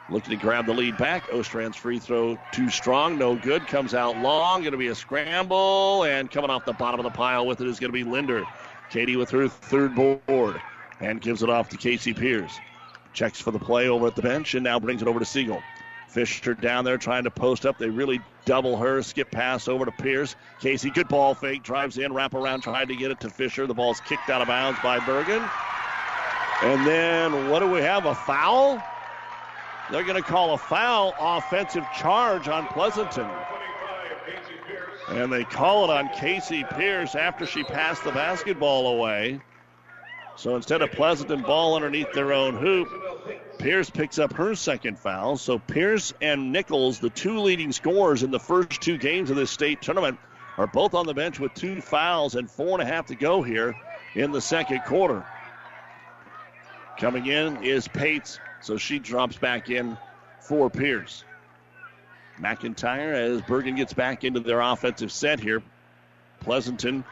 Looking to grab the lead back. Ostrand's free throw too strong, no good. Comes out long. Going to be a scramble. And coming off the bottom of the pile with it is going to be Linder. Katie with her third board. And gives it off to Casey Pierce. Checks for the play over at the bench and now brings it over to Siegel. Fisher down there trying to post up. They really double her. Skip pass over to Pierce. Casey, good ball fake. Drives in, wrap around, trying to get it to Fisher. The ball's kicked out of bounds by Bergan. And then what do we have? A foul? They're going to call a foul offensive charge on Pleasanton. And they call it on Casey Pierce after she passed the basketball away. So instead of Pleasanton ball underneath their own hoop, Pierce picks up her second foul. So Pierce and Nichols, the two leading scorers in the first two games of this state tournament, are both on the bench with two fouls and four and a half to go here in the second quarter. Coming in is Pates, so she drops back in for Pierce. McIntyre as Bergan gets back into their offensive set here. Pleasanton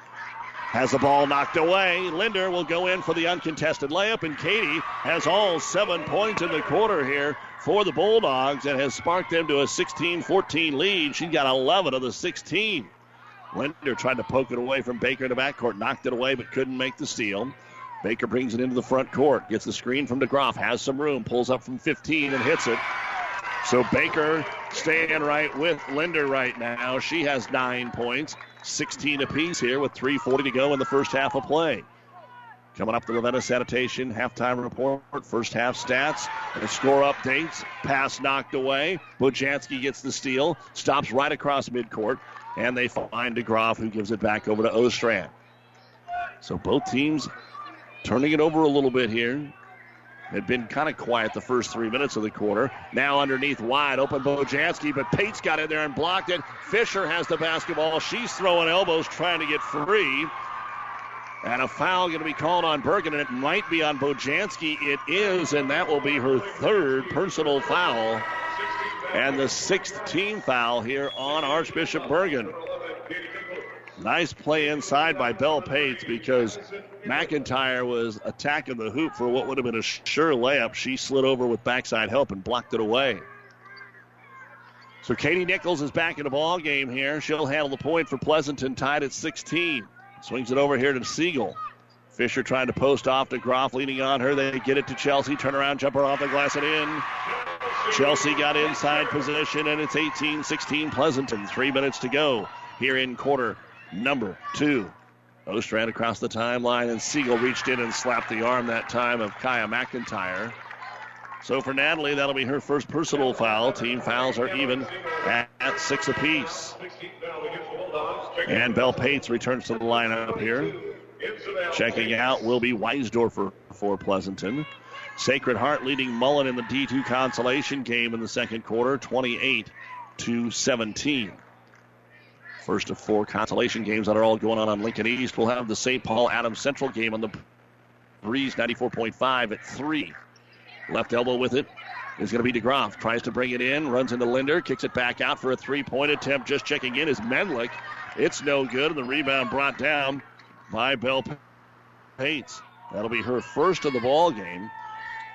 has the ball knocked away. Linder will go in for the uncontested layup, and Katie has all seven points in the quarter here for the Bulldogs and has sparked them to a 16 14 lead. She got 11 of the 16. Linder tried to poke it away from Baker in the backcourt, knocked it away, but couldn't make the steal. Baker brings it into the front court, gets the screen from DeGroff, has some room, pulls up from 15 and hits it. So Baker staying right with Linder right now. She has nine points, 16 apiece here with 3.40 to go in the first half of play. Coming up, the Ravenna Sanitation halftime report, first half stats, and score updates. Pass knocked away. Bojanski gets the steal, stops right across midcourt, and they find DeGroff, who gives it back over to Ostrand. So both teams turning it over a little bit here. Had been kind of quiet the first three minutes of the quarter. Now underneath wide open Bojanski, but Pates got in there and blocked it. Fisher has the basketball. She's throwing elbows trying to get free. And a foul going to be called on Bergan, and it might be on Bojanski. It is, and that will be her third personal foul. And the sixth team foul here on Archbishop Bergen. Nice play inside by Belle Pates because McIntyre was attacking the hoop for what would have been a sure layup. She slid over with backside help and blocked it away. So Katie Nichols is back in the ball game here. She'll handle the point for Pleasanton, tied at 16. Swings it over here to Siegel. Fisher trying to post off to Groff, leaning on her. They get it to Chelsea. Turn around, jumper off the glass and in. Chelsea got inside position, and it's 18 16 Pleasanton. Three minutes to go here in quarter number two. Ostrand across the timeline, and Siegel reached in and slapped the arm that time of Kaya McIntyre. So for Natalie, that'll be her first personal foul. Team fouls are even at, six apiece. And Belle Pates returns to the lineup here. Checking out will be Weisdorfer for Pleasanton. Sacred Heart leading Mullen in the D2 consolation game in the second quarter, 28 to 17. First of four consolation games that are all going on on Lincoln East. We'll have the St. Paul Adams Central game on the Breeze 94.5 at 3. Left elbow with it is going to be DeGroff. Tries to bring it in, runs into Linder, kicks it back out for a three point attempt. Just checking in is Menlick. It's no good, and the rebound brought down by Belle Pates. That'll be her first of the ball game.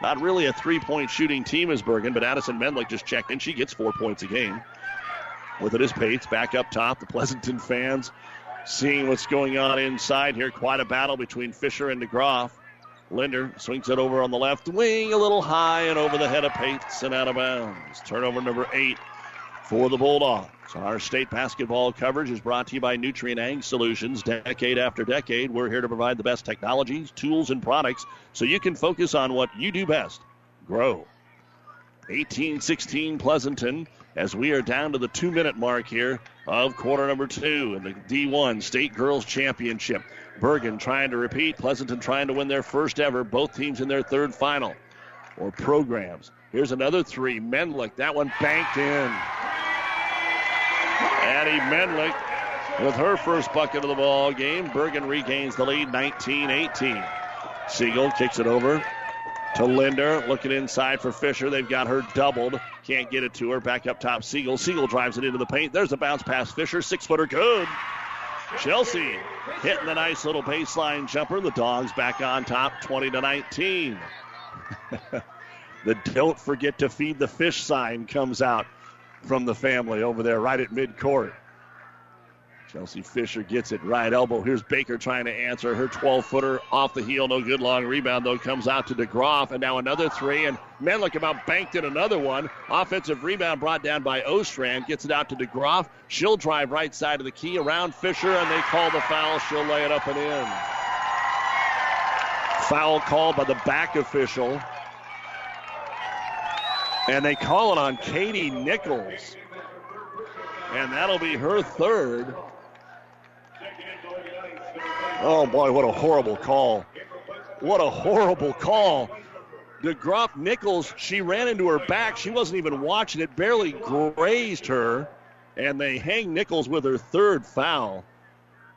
Not really a three point shooting team is Bergan, but Addison Menlick just checked in. She gets four points a game. With it is Pates back up top. The Pleasanton fans seeing what's going on inside here. Quite a battle between Fisher and DeGroff. Linder swings it over on the left wing, a little high and over the head of Pates and out of bounds. Turnover number eight for the Bulldogs. Our state basketball coverage is brought to you by Nutrien Ag Solutions. Decade after decade, we're here to provide the best technologies, tools, and products so you can focus on what you do best grow. 18 16 Pleasanton as we are down to the two minute mark here of quarter number two in the D1 State Girls Championship. Bergan trying to repeat, Pleasanton trying to win their first ever, both teams in their third final or programs. Here's another three. Menlick, that one banked in. Addie Menlick with her first bucket of the ball game. Bergan regains the lead 19 18. Siegel kicks it over to Linder. Looking inside for Fisher. They've got her doubled. Can't get it to her. Back up top, Siegel. Siegel drives it into the paint. There's a bounce pass. Fisher, six footer, good. Chelsea hitting the nice little baseline jumper. The Dogs back on top, 20 to 19. the don't forget to feed the fish sign comes out from the family over there right at midcourt. Chelsea Fisher gets it right elbow. Here's Baker trying to answer her 12 footer off the heel. No good long rebound, though. Comes out to DeGroff. And now another three. And Menlick about banked in another one. Offensive rebound brought down by Ostrand. Gets it out to DeGroff. She'll drive right side of the key around Fisher. And they call the foul. She'll lay it up and in. Foul called by the back official. And they call it on Katie Nichols. And that'll be her third. Oh boy, what a horrible call. What a horrible call. DeGroff Nichols, she ran into her back. She wasn't even watching it, barely grazed her. And they hang Nichols with her third foul.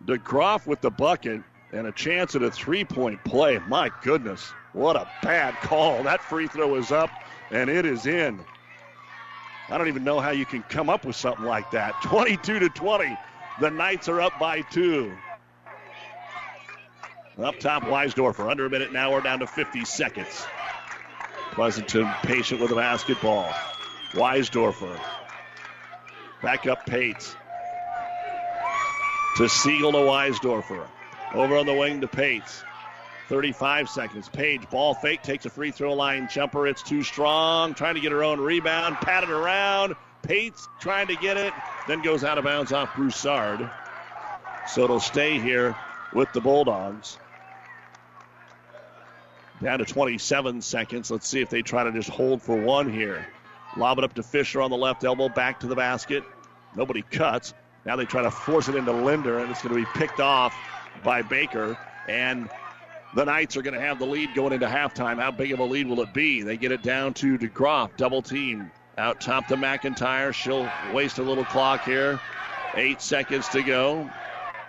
DeGroff with the bucket and a chance at a three point play. My goodness, what a bad call. That free throw is up and it is in. I don't even know how you can come up with something like that. 22 to 20. The Knights are up by two. Up top, Weisdorfer. Under a minute now. We're down to 50 seconds. Pleasanton patient with the basketball. Weisdorfer. Back up Pates. To Siegel to Weisdorfer. Over on the wing to Pates. 35 seconds. Page, ball fake, takes a free throw line jumper. It's too strong. Trying to get her own rebound. Patted around. Pates trying to get it. Then goes out of bounds off Broussard. So it'll stay here with the Bulldogs. Down to 27 seconds. Let's see if they try to just hold for one here. Lob it up to Fisher on the left elbow, back to the basket. Nobody cuts. Now they try to force it into Linder, and it's going to be picked off by Baker. And the Knights are going to have the lead going into halftime. How big of a lead will it be? They get it down to DeGroff, double team. Out top to McIntyre. She'll waste a little clock here. Eight seconds to go.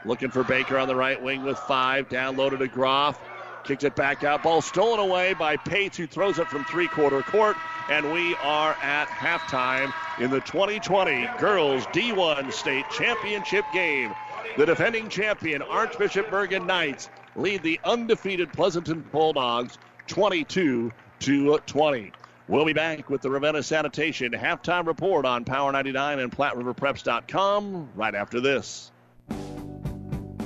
Looking for Baker on the right wing with five. Downloaded to Groff. Kicks it back out. Ball stolen away by Pates, who throws it from three quarter court. And we are at halftime in the 2020 Girls D1 State Championship game. The defending champion, Archbishop Bergan Knights, lead the undefeated Pleasanton Bulldogs 22 to 20. We'll be back with the Ravenna Sanitation halftime report on Power 99 and PlatteRiverPreps.com right after this.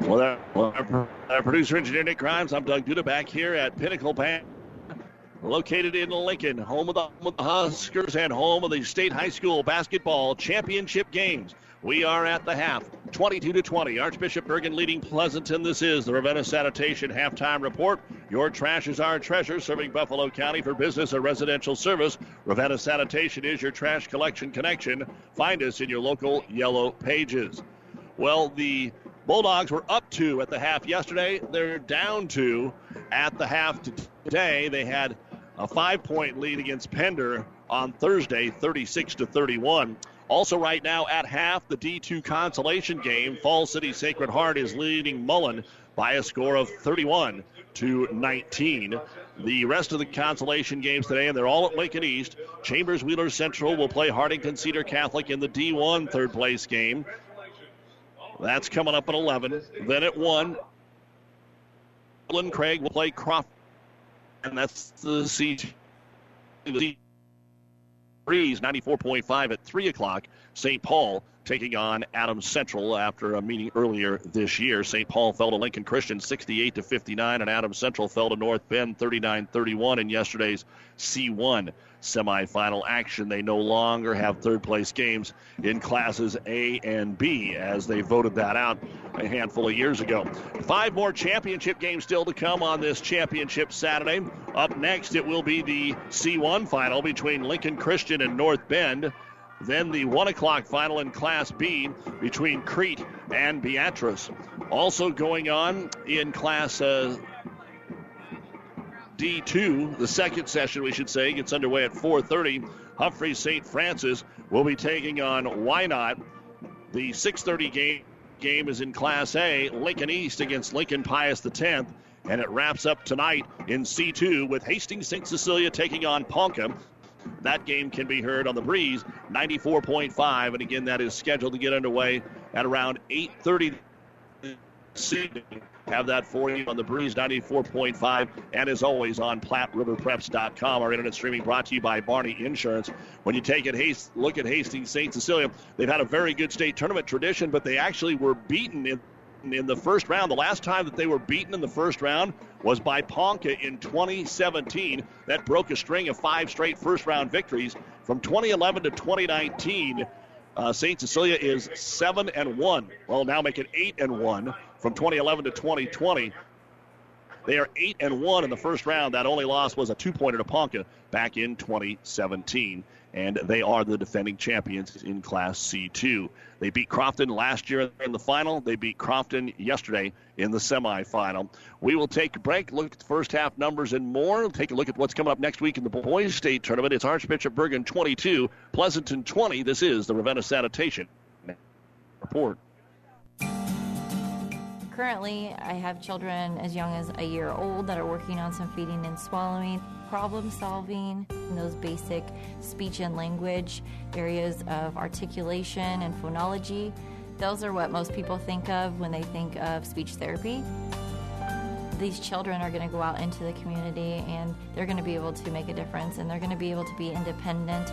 Well, our, producer engineer Nick Grimes, I'm Doug Duda back here at Pinnacle Bank located in Lincoln, home of the, home of the Huskers and home of the state high school basketball championship games. We are at the half, 22 to 20. Archbishop Bergan leading Pleasanton. This is the Ravenna Sanitation halftime report. Your trash is our treasure, serving Buffalo County for business or residential service. Ravenna Sanitation is your trash collection connection. Find us in your local yellow pages. Well, the Bulldogs were up two at the half yesterday. They're down two at the half today. They had a five point lead against Pender on Thursday, 36 to 31. Also, right now at half, the D2 consolation game, Falls City Sacred Heart is leading Mullen by a score of 31 to 19. The rest of the consolation games today, and they're all at Lincoln East. Chambers Wheeler Central will play Hartington Cedar Catholic in the D1 third place game. That's coming up at 11. Then at 1, Glen Craig will play Crawford, and that's the C. Breeze 94.5 at 3 o'clock. St. Paul taking on Adams Central after a meeting earlier this year. St. Paul fell to Lincoln Christian 68 to 59, and Adams Central fell to North Bend 39 31 in yesterday's C1 semifinal action. They no longer have third place games in classes A and B as they voted that out a handful of years ago. Five more championship games still to come on this championship Saturday. Up next, it will be the C1 final between Lincoln Christian and North Bend. Then the 1 o'clock final in Class B between Crete and Beatrice. Also going on in Class uh, D2, the second session, we should say, gets underway at 4.30. Humphrey St. Francis will be taking on Wynot. The 6.30 game, game is in Class A, Lincoln East against Lincoln Pius X. And it wraps up tonight in C2 with Hastings St. Cecilia taking on Ponca. That game can be heard on the breeze 94.5. And again, that is scheduled to get underway at around 8.30 have that for you on the Breeze 94.5 and as always on PlatteRiverPreps.com. Our internet streaming brought to you by Barney Insurance. When you take it, look at Hastings St. Cecilia, they've had a very good state tournament tradition, but they actually were beaten in in the first round. The last time that they were beaten in the first round was by Ponca in 2017. That broke a string of five straight first round victories. From 2011 to 2019, uh, St. Cecilia is seven and one. Well, now make it eight and one from 2011 to 2020. They are eight and one in the first round. That only loss was a two-pointer to Ponca back in 2017, and they are the defending champions in Class C2. They beat Crofton last year in the final. They beat Crofton yesterday in the semifinal. We will take a break, look at the first half numbers and more. We'll Take a look at what's coming up next week in the boys' state tournament. It's Archbishop Bergan 22, Pleasanton 20. This is the Ravenna Sanitation report. Currently, I have children as young as a year old that are working on some feeding and swallowing, problem solving, those basic speech and language areas of articulation and phonology. Those are what most people think of when they think of speech therapy. These children are going to go out into the community and they're going to be able to make a difference and they're going to be able to be independent.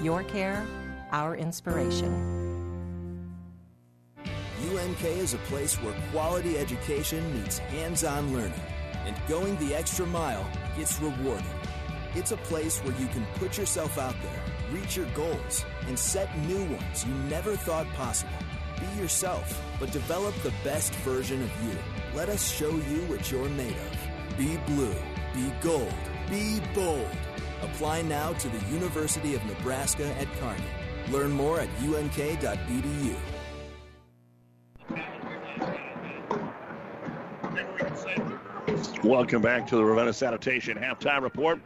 your care, our inspiration. UNK is a place where quality education meets hands on learning, and going the extra mile gets rewarded. It's a place where you can put yourself out there, reach your goals, and set new ones you never thought possible. Be yourself, but develop the best version of you. Let us show you what you're made of. Be blue, be gold, be bold. Apply now to the University of Nebraska at Kearney. Learn more at unk.edu. Welcome back to the Ravenna Sanitation halftime report.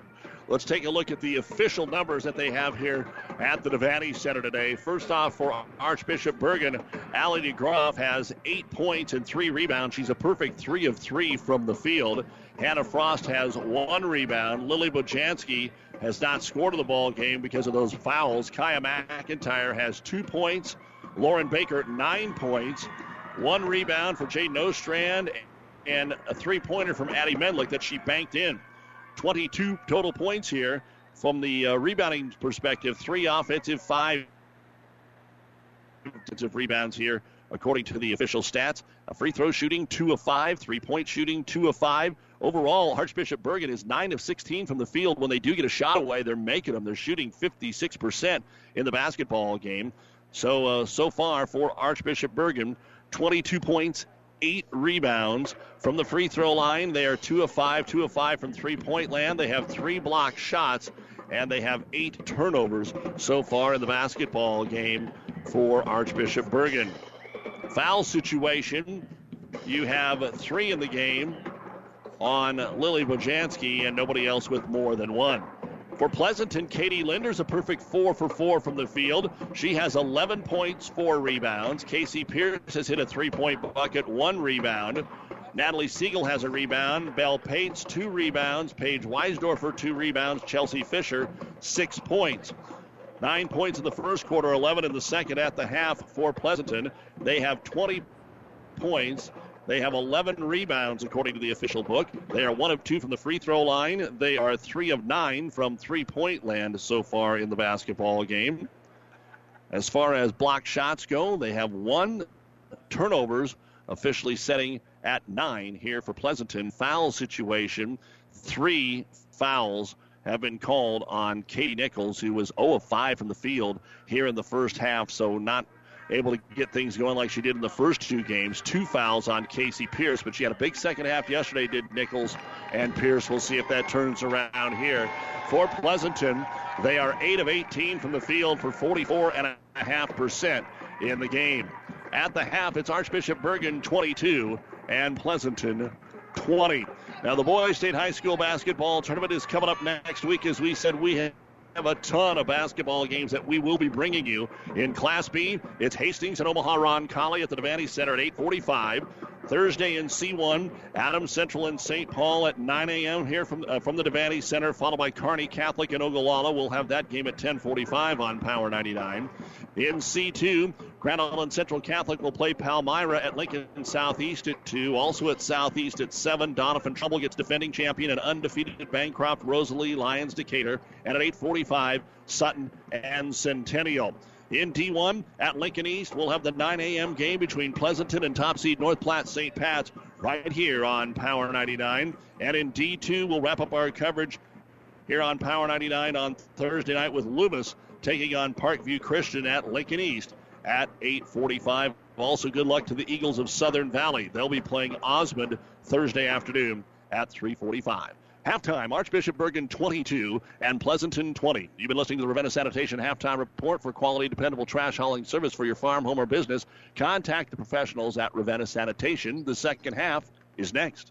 Let's take a look at the official numbers that they have here at the Devaney Center today. First off, for Archbishop Bergan, Allie DeGroff has eight points and three rebounds. She's a perfect three of three from the field. Hannah Frost has one rebound. Lily Bojanski has not scored in the ball game because of those fouls. Kaya McIntyre has two points. Lauren Baker, nine points. One rebound for Jaden Ostrand and a three pointer from Addie Menlick that she banked in. 22 total points here from the uh, rebounding perspective. Three offensive, five defensive rebounds here, according to the official stats. A free throw shooting, two of five. Three point shooting, two of five. Overall, Archbishop Bergan is 9 of 16 from the field. When they do get a shot away, they're making them. They're shooting 56% in the basketball game. So, uh, so far for Archbishop Bergan, 22 points, eight rebounds from the free throw line. They are two of five, two of five from three point land. They have three block shots, and they have eight turnovers so far in the basketball game for Archbishop Bergan. Foul situation, you have three in the game on Lily Bojanski and nobody else with more than one. For Pleasanton, Katie Linder's a perfect four for four from the field. She has 11 points, four rebounds. Casey Pierce has hit a three point bucket, one rebound. Natalie Siegel has a rebound. Belle Pates, two rebounds. Paige Weisdorfer, two rebounds. Chelsea Fisher, six points. Nine points in the first quarter, 11 in the second at the half for Pleasanton. They have 20 points they have 11 rebounds, according to the official book. They are one of two from the free throw line. They are three of nine from three point land so far in the basketball game. As far as block shots go, they have one turnovers, officially setting at nine here for Pleasanton. Foul situation, three fouls have been called on Katie Nichols, who was 0 of 5 from the field here in the first half, so not able to get things going like she did in the first two games. Two fouls on Casey Pierce, but she had a big second half yesterday, did Nichols and Pierce. We'll see if that turns around here. For Pleasanton, they are 8 of 18 from the field for 44.5% in the game. At the half, it's Archbishop Bergan 22 and Pleasanton 20. Now, the Boys State High School basketball tournament is coming up next week. As we said, we have a ton of basketball games that we will be bringing you. In Class B, it's Hastings and Omaha Roncalli at the Devaney Center at 845. Thursday in C1, Adams Central and St. Paul at 9 a.m. here from uh, from the Devaney Center, followed by Kearney Catholic and Ogallala. We'll have that game at 10:45 on Power 99. In C2, Grand Island Central Catholic will play Palmyra at Lincoln Southeast at 2. Also at Southeast at 7, Doniphan Trumbull gets defending champion and undefeated Bancroft Rosalie Lyons Decatur. And at 8:45, Sutton and Centennial. In D1 at Lincoln East, we'll have the 9 a.m. game between Pleasanton and top seed North Platte St. Pat's right here on Power 99. And in D2, we'll wrap up our coverage here on Power 99 on Thursday night with Loomis taking on Parkview Christian at Lincoln East at 8:45. Also, good luck to the Eagles of Southern Valley. They'll be playing Osmond Thursday afternoon at 3:45. Halftime, Archbishop Bergan 22 and Pleasanton 20. You've been listening to the Ravenna Sanitation Halftime Report for quality, dependable trash hauling service for your farm, home, or business. Contact the professionals at Ravenna Sanitation. The second half is next.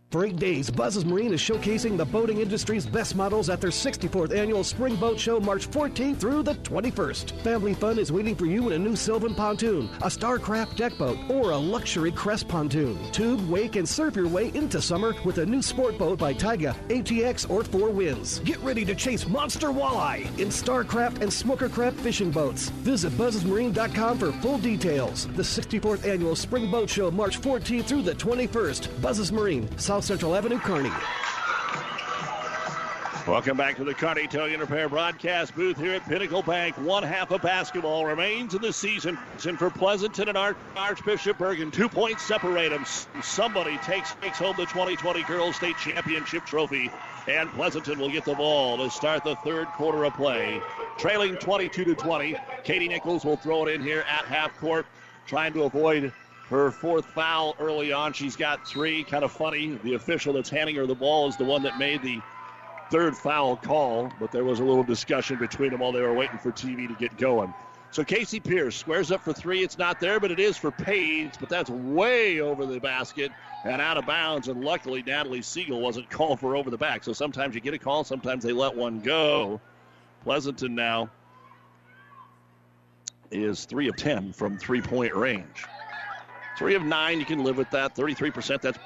For eight days, Buzz's Marine is showcasing the boating industry's best models at their 64th annual Spring Boat Show, March 14th through the 21st. Family fun is waiting for you in a new Sylvan pontoon, a Starcraft deck boat, or a luxury Crest pontoon. Tube, wake, and surf your way into summer with a new sport boat by Taiga, ATX, or Four Winds. Get ready to chase monster walleye in Starcraft and Smokercraft fishing boats. Visit buzzesmarine.com for full details. The 64th annual Spring Boat Show, March 14th through the 21st. Buzzes Marine, South Central Avenue, Kearney. Welcome back to the Kearney Towing and Repair broadcast booth here at Pinnacle Bank. One half of basketball remains in the season. And for Pleasanton and Arch- Archbishop Bergan, two points separate them. Somebody takes, takes home the 2020 Girls State Championship trophy. And Pleasanton will get the ball to start the third quarter of play. Trailing 22 to 20. Katie Nichols will throw it in here at half court, trying to avoid her fourth foul early on. She's got three. Kind of funny. The official that's handing her the ball is the one that made the third foul call, but there was a little discussion between them while they were waiting for TV to get going. So Casey Pierce squares up for three. It's not there, but it is for Page, but that's way over the basket and out of bounds. And luckily, Natalie Siegel wasn't called for over the back. So sometimes you get a call, sometimes they let one go. Pleasanton now is three of 10 from three point range. Three of nine, you can live with that. 33%, that's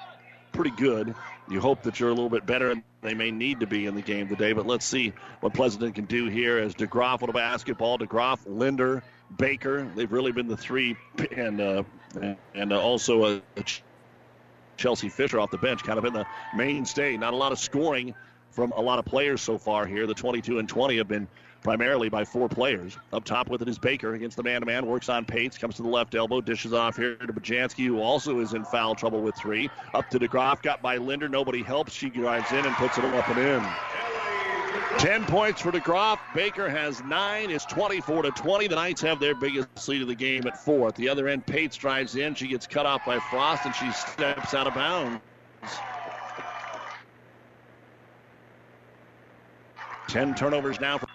pretty good. You hope that you're a little bit better. And they may need to be in the game today, but let's see what Pleasanton can do here as DeGroff with a basketball. DeGroff, Linder, Baker, they've really been the three, and uh, and uh, also a, a Chelsea Fisher off the bench, kind of in the mainstay. Not a lot of scoring from a lot of players so far here. The 22 and 20 have been primarily by four players. Up top with it is Baker against the man-to-man, works on Pates, comes to the left elbow, dishes off here to Bojanski, who also is in foul trouble with three. Up to DeGroff, got by Linder, nobody helps. She drives in and puts it up and in. 10 points for DeGroff. Baker has nine. It's 24 to 20. The Knights have their biggest lead of the game at four. At the other end, Pates drives in. She gets cut off by Frost and she steps out of bounds. 10 turnovers now for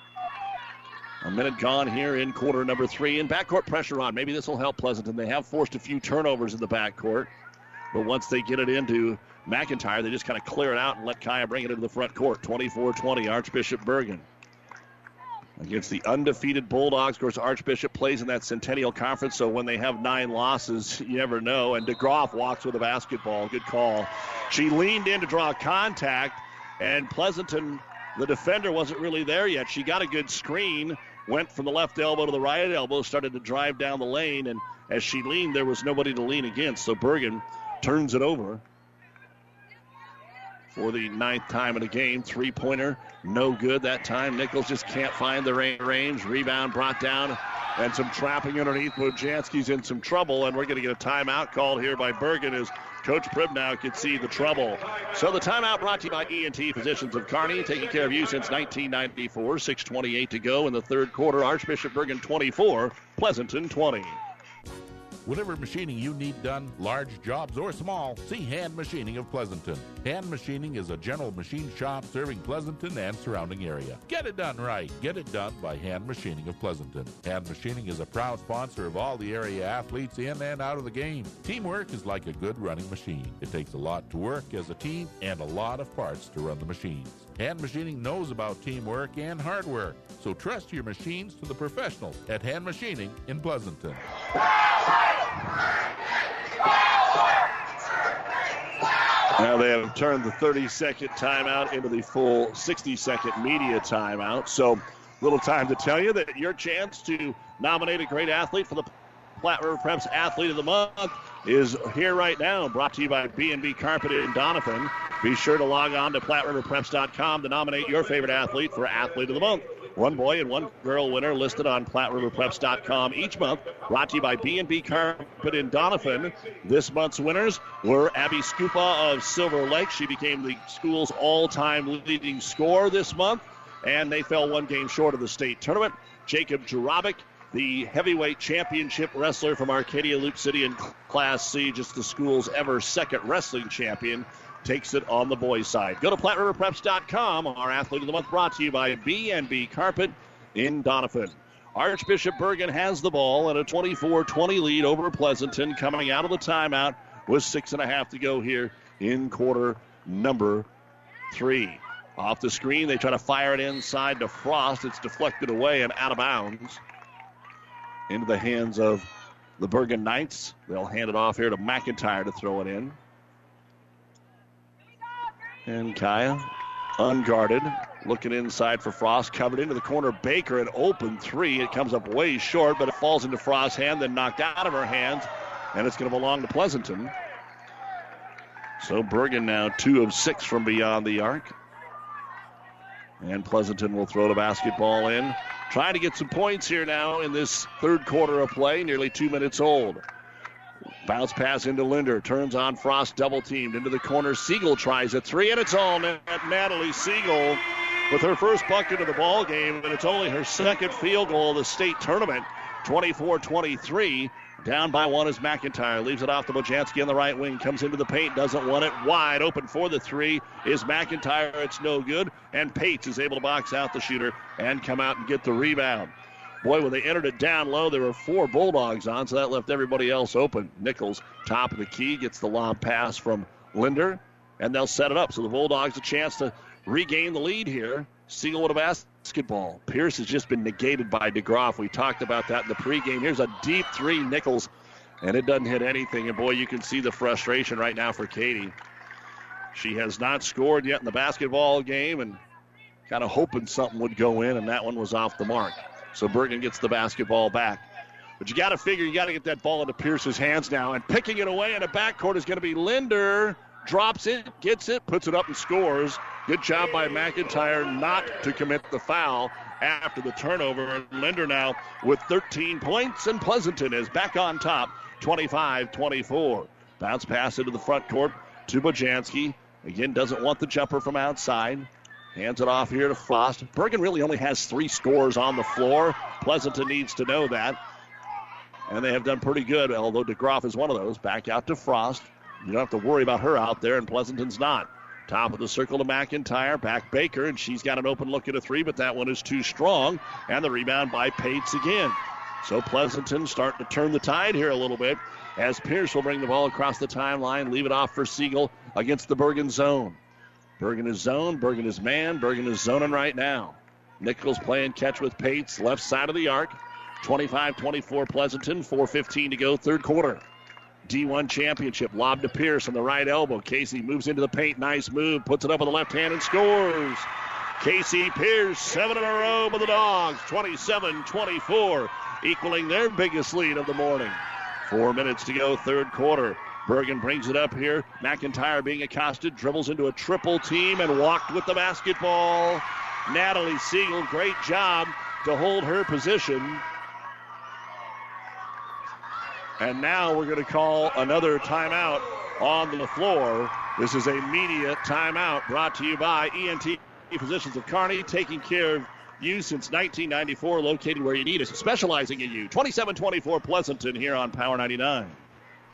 a minute gone here in quarter number three, and backcourt pressure on. Maybe this will help Pleasanton. They have forced a few turnovers in the backcourt, but once they get it into McIntyre, they just kind of clear it out and let Kaya bring it into the front court. 24 20, Archbishop Bergan. Against the undefeated Bulldogs. Of course, Archbishop plays in that Centennial Conference, so when they have nine losses, you never know. And DeGroff walks with a basketball. Good call. She leaned in to draw contact, and Pleasanton, the defender, wasn't really there yet. She got a good screen went from the left elbow to the right elbow, started to drive down the lane, and as she leaned, there was nobody to lean against. So Bergan turns it over for the ninth time in the game. Three pointer, no good that time. Nichols just can't find the range. Rebound brought down, and some trapping underneath. Bojanski's in some trouble, and we're going to get a timeout called here by Bergan. as Coach Pribnow could see the trouble. So the timeout brought to you by ENT Physicians of Kearney, taking care of you since 1994. 6:28 to go in the third quarter. Archbishop Bergan 24, Pleasanton 20. Whatever machining you need done, large jobs or small, see Hand Machining of Pleasanton. Hand Machining is a general machine shop serving Pleasanton and surrounding area. Get it done right. Get it done by Hand Machining of Pleasanton. Hand Machining is a proud sponsor of all the area athletes in and out of the game. Teamwork is like a good running machine. It takes a lot to work as a team and a lot of parts to run the machines. Hand Machining knows about teamwork and hard work, so trust your machines to the professionals at Hand Machining in Pleasanton. Now they have turned the 30 second timeout into the full 60 second media timeout. So, little time to tell you that your chance to nominate a great athlete for the Platte River Preps Athlete of the Month is here right now. Brought to you by B&B Carpet in Doniphan. Be sure to log on to PlatteRiverPreps.com to nominate your favorite athlete for Athlete of the Month. One boy and one girl winner listed on PlatteRiverPreps.com each month. Brought to you by B&B Carpet in Doniphan. This month's winners were Abby Scupa of Silver Lake. She became the school's all-time leading scorer this month, and they fell one game short of the state tournament. Jacob Jurabik the heavyweight championship wrestler from Arcadia Loop City in Class C, just the school's ever second wrestling champion, takes it on the boys' side. Go to PlatteRiverPreps.com. Our athlete of the month brought to you by B&B Carpet in Doniphan. Archbishop Bergan has the ball and a 24-20 lead over Pleasanton coming out of the timeout with six and a half to go here in quarter number three. Off the screen, they try to fire it inside to Frost. It's deflected away and out of bounds into the hands of the Bergan Knights. They'll hand it off here to McIntyre to throw it in. And Kaya, unguarded, looking inside for Frost, covered into the corner. Baker, an open three. It comes up way short, but it falls into Frost's hand, then knocked out of her hands, and it's going to belong to Pleasanton. So Bergan now two of six from beyond the arc. And Pleasanton will throw the basketball in. Trying to get some points here now in this third quarter of play, nearly two minutes old. Bounce pass into Linder. Turns on Frost, double teamed into the corner. Siegel tries a three, and it's all net. Natalie Siegel with her first bucket of the ball game, and it's only her second field goal of the state tournament. 24 23. Down by one is McIntyre. Leaves it off to Bojanski on the right wing. Comes into the paint. Doesn't want it. Wide open for the three is McIntyre. It's no good. And Pates is able to box out the shooter and come out and get the rebound. Boy, when they entered it down low, there were four Bulldogs on, so that left everybody else open. Nichols, top of the key, gets the lob pass from Linder, and they'll set it up. So the Bulldogs a chance to regain the lead here. Siegel with a basketball. Pierce has just been negated by DeGroff. We talked about that in the pregame. Here's a deep three, Nichols, and it doesn't hit anything. And boy, you can see the frustration right now for Katie. She has not scored yet in the basketball game and kind of hoping something would go in, and that one was off the mark. So Bergan gets the basketball back. But you got to figure you got to get that ball into Pierce's hands now. And picking it away in the backcourt is going to be Linder. Drops it, gets it, puts it up, and scores. Good job by McIntyre not to commit the foul after the turnover. Linder now with 13 points, and Pleasanton is back on top, 25 24. Bounce pass into the front court to Bojanski. Again, doesn't want the jumper from outside. Hands it off here to Frost. Bergan really only has three scores on the floor. Pleasanton needs to know that. And they have done pretty good, although DeGroff is one of those. Back out to Frost. You don't have to worry about her out there, and Pleasanton's not. Top of the circle to McIntyre. Back Baker, and she's got an open look at a three, but that one is too strong. And the rebound by Pates again. So Pleasanton starting to turn the tide here a little bit as Pierce will bring the ball across the timeline, leave it off for Siegel against the Bergan zone. Bergan is zone, Bergan is man, Bergan is zoning right now. Nichols playing catch with Pates, left side of the arc. 25 24 Pleasanton, 4.15 to go, third quarter. D1 championship, lob to Pierce on the right elbow. Casey moves into the paint, nice move, puts it up with the left hand and scores. Casey Pierce, seven in a row for the Dogs, 27 24, equaling their biggest lead of the morning. Four minutes to go, third quarter. Bergan brings it up here. McIntyre being accosted, dribbles into a triple team and walked with the basketball. Natalie Siegel, great job to hold her position. And now we're going to call another timeout on the floor. This is a media timeout brought to you by ENT Physicians of Kearney, taking care of you since 1994, located where you need us, specializing in you. 2724 Pleasanton here on Power 99.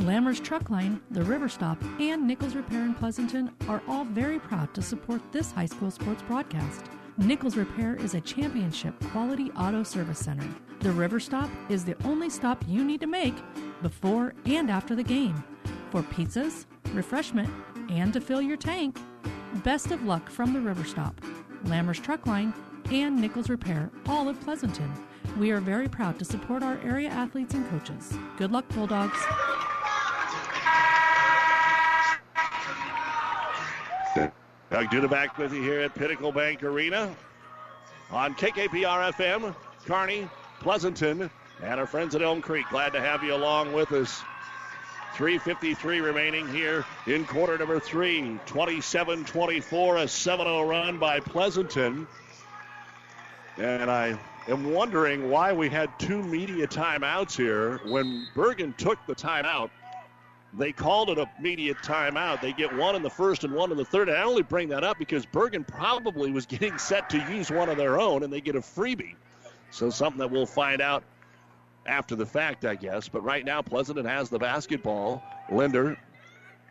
Lammers Truck Line, the River Stop, and Nichols Repair in Pleasanton are all very proud to support this high school sports broadcast. Nichols Repair is a championship quality auto service center. The River Stop is the only stop you need to make before and after the game for pizzas, refreshment, and to fill your tank. Best of luck from the River Stop, Lammers Truck Line, and Nichols Repair, all of Pleasanton. We are very proud to support our area athletes and coaches. Good luck, Bulldogs. Doug Duda back with you here at Pinnacle Bank Arena on KKPR FM, Kearney, Pleasanton, and our friends at Elm Creek. Glad to have you along with us. 3.53 remaining here in quarter number three. 27 24, a 7 0 run by Pleasanton. And I am wondering why we had two media timeouts here when Bergan took the timeout. They called it a immediate timeout. They get one in the first and one in the third. And I only bring that up because Bergan probably was getting set to use one of their own, and they get a freebie. So something that we'll find out after the fact, I guess. But right now, Pleasanton has the basketball. Linder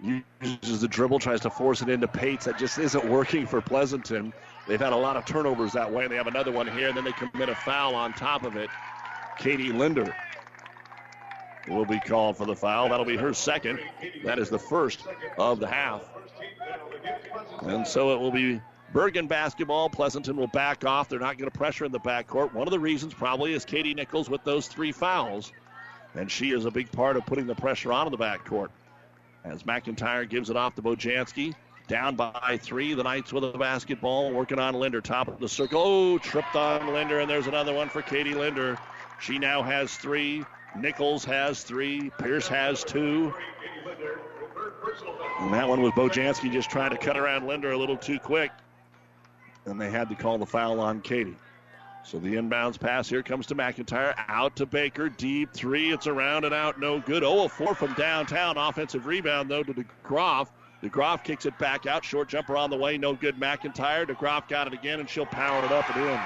uses the dribble, tries to force it into Pates. That just isn't working for Pleasanton. They've had a lot of turnovers that way. And they have another one here, and then they commit a foul on top of it. Katie Linder will be called for the foul. That'll be her second. That is the first of the half. And so it will be Bergan basketball. Pleasanton will back off. They're not going to pressure in the backcourt. One of the reasons probably is Katie Nichols with those three fouls. And she is a big part of putting the pressure on in the backcourt. As McIntyre gives it off to Bojanski. Down by three. The Knights with a basketball. Working on Linder. Top of the circle. Oh, tripped on Linder. And there's another one for Katie Linder. She now has three. Nichols has three. Pierce has two. And that one was Bojanski just trying to cut around Linder a little too quick. And they had to call the foul on Katie. So the inbounds pass here comes to McIntyre. Out to Baker. Deep three. It's around and out. No good. Oh, a four from downtown. Offensive rebound, though, to DeGroff. DeGroff kicks it back out. Short jumper on the way. No good. McIntyre. DeGroff got it again, and she'll power it up and in.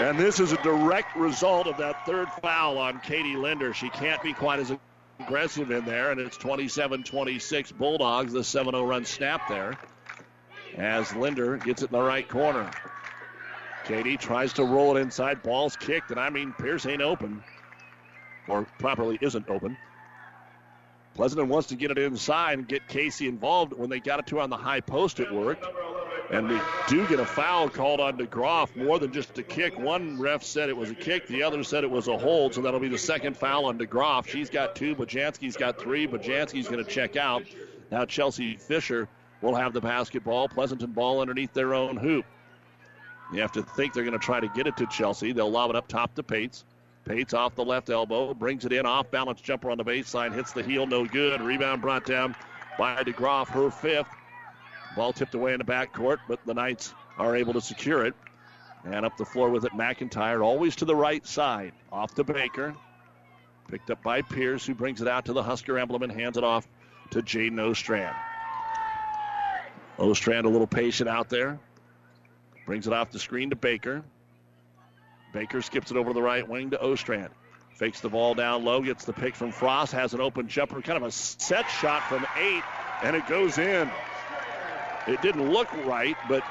And this is a direct result of that third foul on Katie Linder. She can't be quite as aggressive in there, and it's 27 26 Bulldogs, the 7 0 run snap there. As Linder gets it in the right corner. Katie tries to roll it inside. Ball's kicked, and I mean, Pierce ain't open, or properly isn't open. Pleasanton wants to get it inside and get Casey involved. When they got it to her on the high post, it worked. And we do get a foul called on DeGroff, more than just a kick. One ref said it was a kick, the other said it was a hold, so that'll be the second foul on DeGroff. She's got two, Bojanski's got three. Bojanski's going to check out. Now Chelsea Fisher will have the basketball. Pleasanton ball underneath their own hoop. You have to think they're going to try to get it to Chelsea. They'll lob it up top to Pates. Pates off the left elbow, brings it in, off balance jumper on the baseline, hits the heel, no good. Rebound brought down by DeGroff, her fifth. Ball tipped away in the backcourt, but the Knights are able to secure it. And up the floor with it, McIntyre, always to the right side. Off to Baker. Picked up by Pierce, who brings it out to the Husker emblem and hands it off to Jaden Ostrand. Ostrand a little patient out there. Brings it off the screen to Baker. Baker skips it over to the right wing to Ostrand. Fakes the ball down low, gets the pick from Frost, has an open jumper, kind of a set shot from eight, and it goes in. It didn't look right, but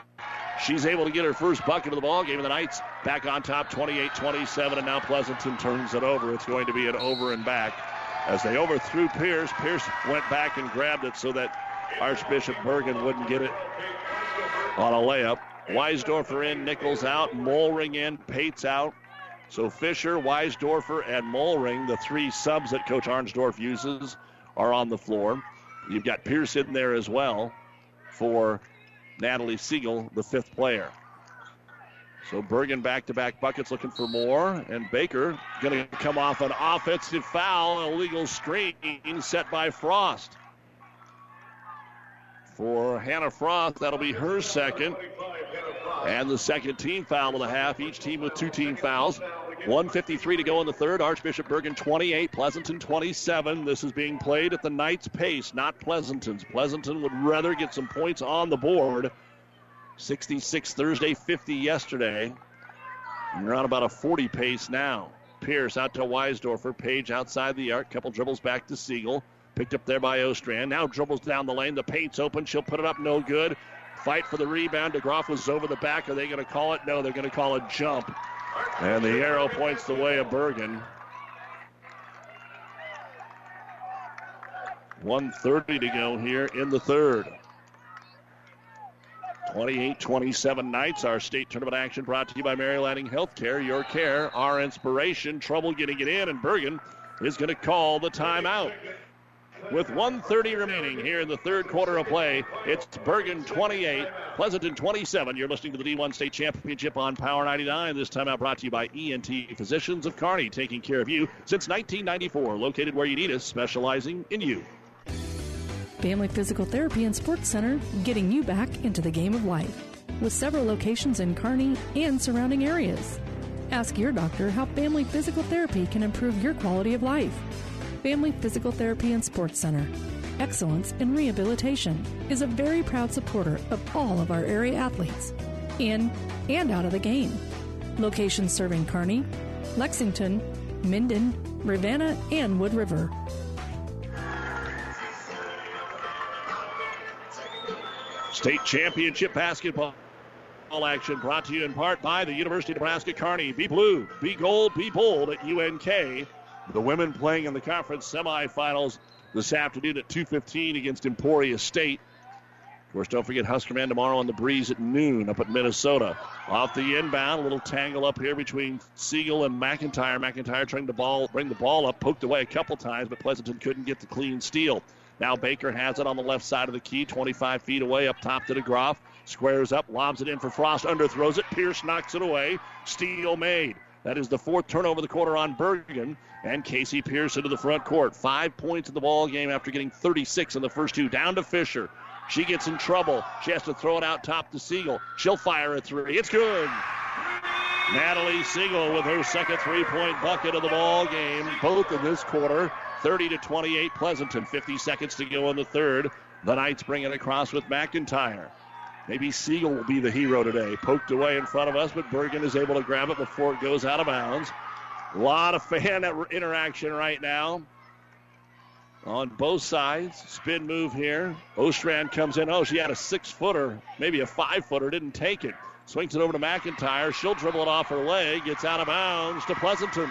she's able to get her first bucket of the ball game. And the Knights back on top 28 27, and now Pleasanton turns it over. It's going to be an over and back. As they overthrew Pierce, Pierce went back and grabbed it so that Archbishop Bergan wouldn't get it on a layup. Weisdorfer in, Nichols out, Molring in, Pates out. So Fisher, Weisdorfer, and Molring, the three subs that Coach Arnsdorf uses, are on the floor. You've got Pierce in there as well for Natalie Siegel, the fifth player. So Bergan back to back buckets looking for more. And Baker going to come off an offensive foul, illegal screen set by Frost. For Hannah Frost, that'll be her second. And the second team foul of the half, each team with two team fouls. 153 to go in the third. Archbishop Bergan 28, Pleasanton 27. This is being played at the Knights' pace, not Pleasanton's. Pleasanton would rather get some points on the board. 66 Thursday, 50 yesterday. And you're on about a 40 pace now. Pierce out to Weisdorfer. Paige outside the arc. Couple dribbles back to Siegel. Picked up there by Ostrand. Now dribbles down the lane. The paint's open. She'll put it up. No good. Fight for the rebound. DeGroff was over the back. Are they going to call it? No, they're going to call it jump. And the arrow points the way of Bergan. 130 to go here in the third. 28 27 Knights. Our state tournament action brought to you by Mary Lanning Healthcare. Your care, our inspiration. Trouble getting it in, and Bergan is going to call the timeout. With 130 remaining here in the third quarter of play, it's Bergan 28, Pleasanton 27. You're listening to the D1 State Championship on Power 99. This time out brought to you by ENT Physicians of Kearney, taking care of you since 1994. Located where you need us, specializing in you. Family Physical Therapy and Sports Center, getting you back into the game of life. With several locations in Kearney and surrounding areas. Ask your doctor how family physical therapy can improve your quality of life. Family Physical Therapy and Sports Center. Excellence in Rehabilitation is a very proud supporter of all of our area athletes, in and out of the game. Locations serving Kearney, Lexington, Minden, Ravenna, and Wood River. State championship basketball all action brought to you in part by the University of Nebraska Kearney. Be blue, be gold, be bold at UNK. The women playing in the conference semifinals this afternoon at 2:15 against Emporia State. Of course, don't forget Huskerman tomorrow on the breeze at noon up at Minnesota. Off the inbound, a little tangle up here between Siegel and McIntyre. McIntyre trying to ball, bring the ball up, poked away a couple times, but Pleasanton couldn't get the clean steal. Now Baker has it on the left side of the key, 25 feet away, up top to DeGroff. Squares up, lobs it in for Frost, underthrows it. Pierce knocks it away. Steal made. That is the fourth turnover of the quarter on Bergan. And Casey Pierce into the front court. Five points in the ball game after getting 36 in the first two. Down to Fisher. She gets in trouble. She has to throw it out top to Siegel. She'll fire a three. It's good. Natalie Siegel with her second three-point bucket of the ball game, both in this quarter. 30 to 28 Pleasanton. 50 seconds to go in the third. The Knights bring it across with McIntyre. Maybe Siegel will be the hero today. Poked away in front of us, but Bergan is able to grab it before it goes out of bounds. A lot of fan interaction right now on both sides. Spin move here. Ostrand comes in. Oh, she had a six footer, maybe a five footer, didn't take it. Swings it over to McIntyre. She'll dribble it off her leg. Gets out of bounds to Pleasanton.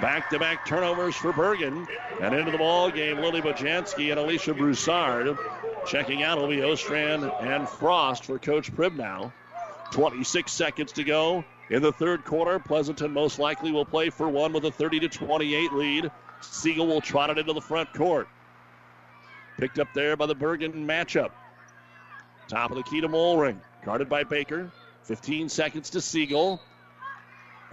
Back to back turnovers for Bergan. And into the ball game, Lily Bojanski and Alicia Broussard. Checking out will be Ostrand and Frost for Coach Pribnow. 26 seconds to go in the third quarter. Pleasanton most likely will play for one with a 30 to 28 lead. Siegel will trot it into the front court. Picked up there by the Bergan matchup. Top of the key to Molring. Guarded by Baker. 15 seconds to Siegel.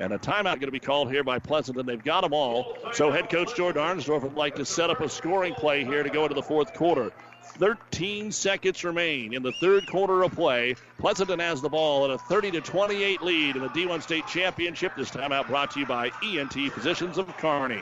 And a timeout going to be called here by Pleasanton. They've got them all. So head coach Jordan Arnsdorf would like to set up a scoring play here to go into the fourth quarter. 13 seconds remain in the third quarter of play. Pleasanton has the ball at a 30 to 28 lead in the D1 State Championship. This timeout brought to you by ENT Physicians of Kearney.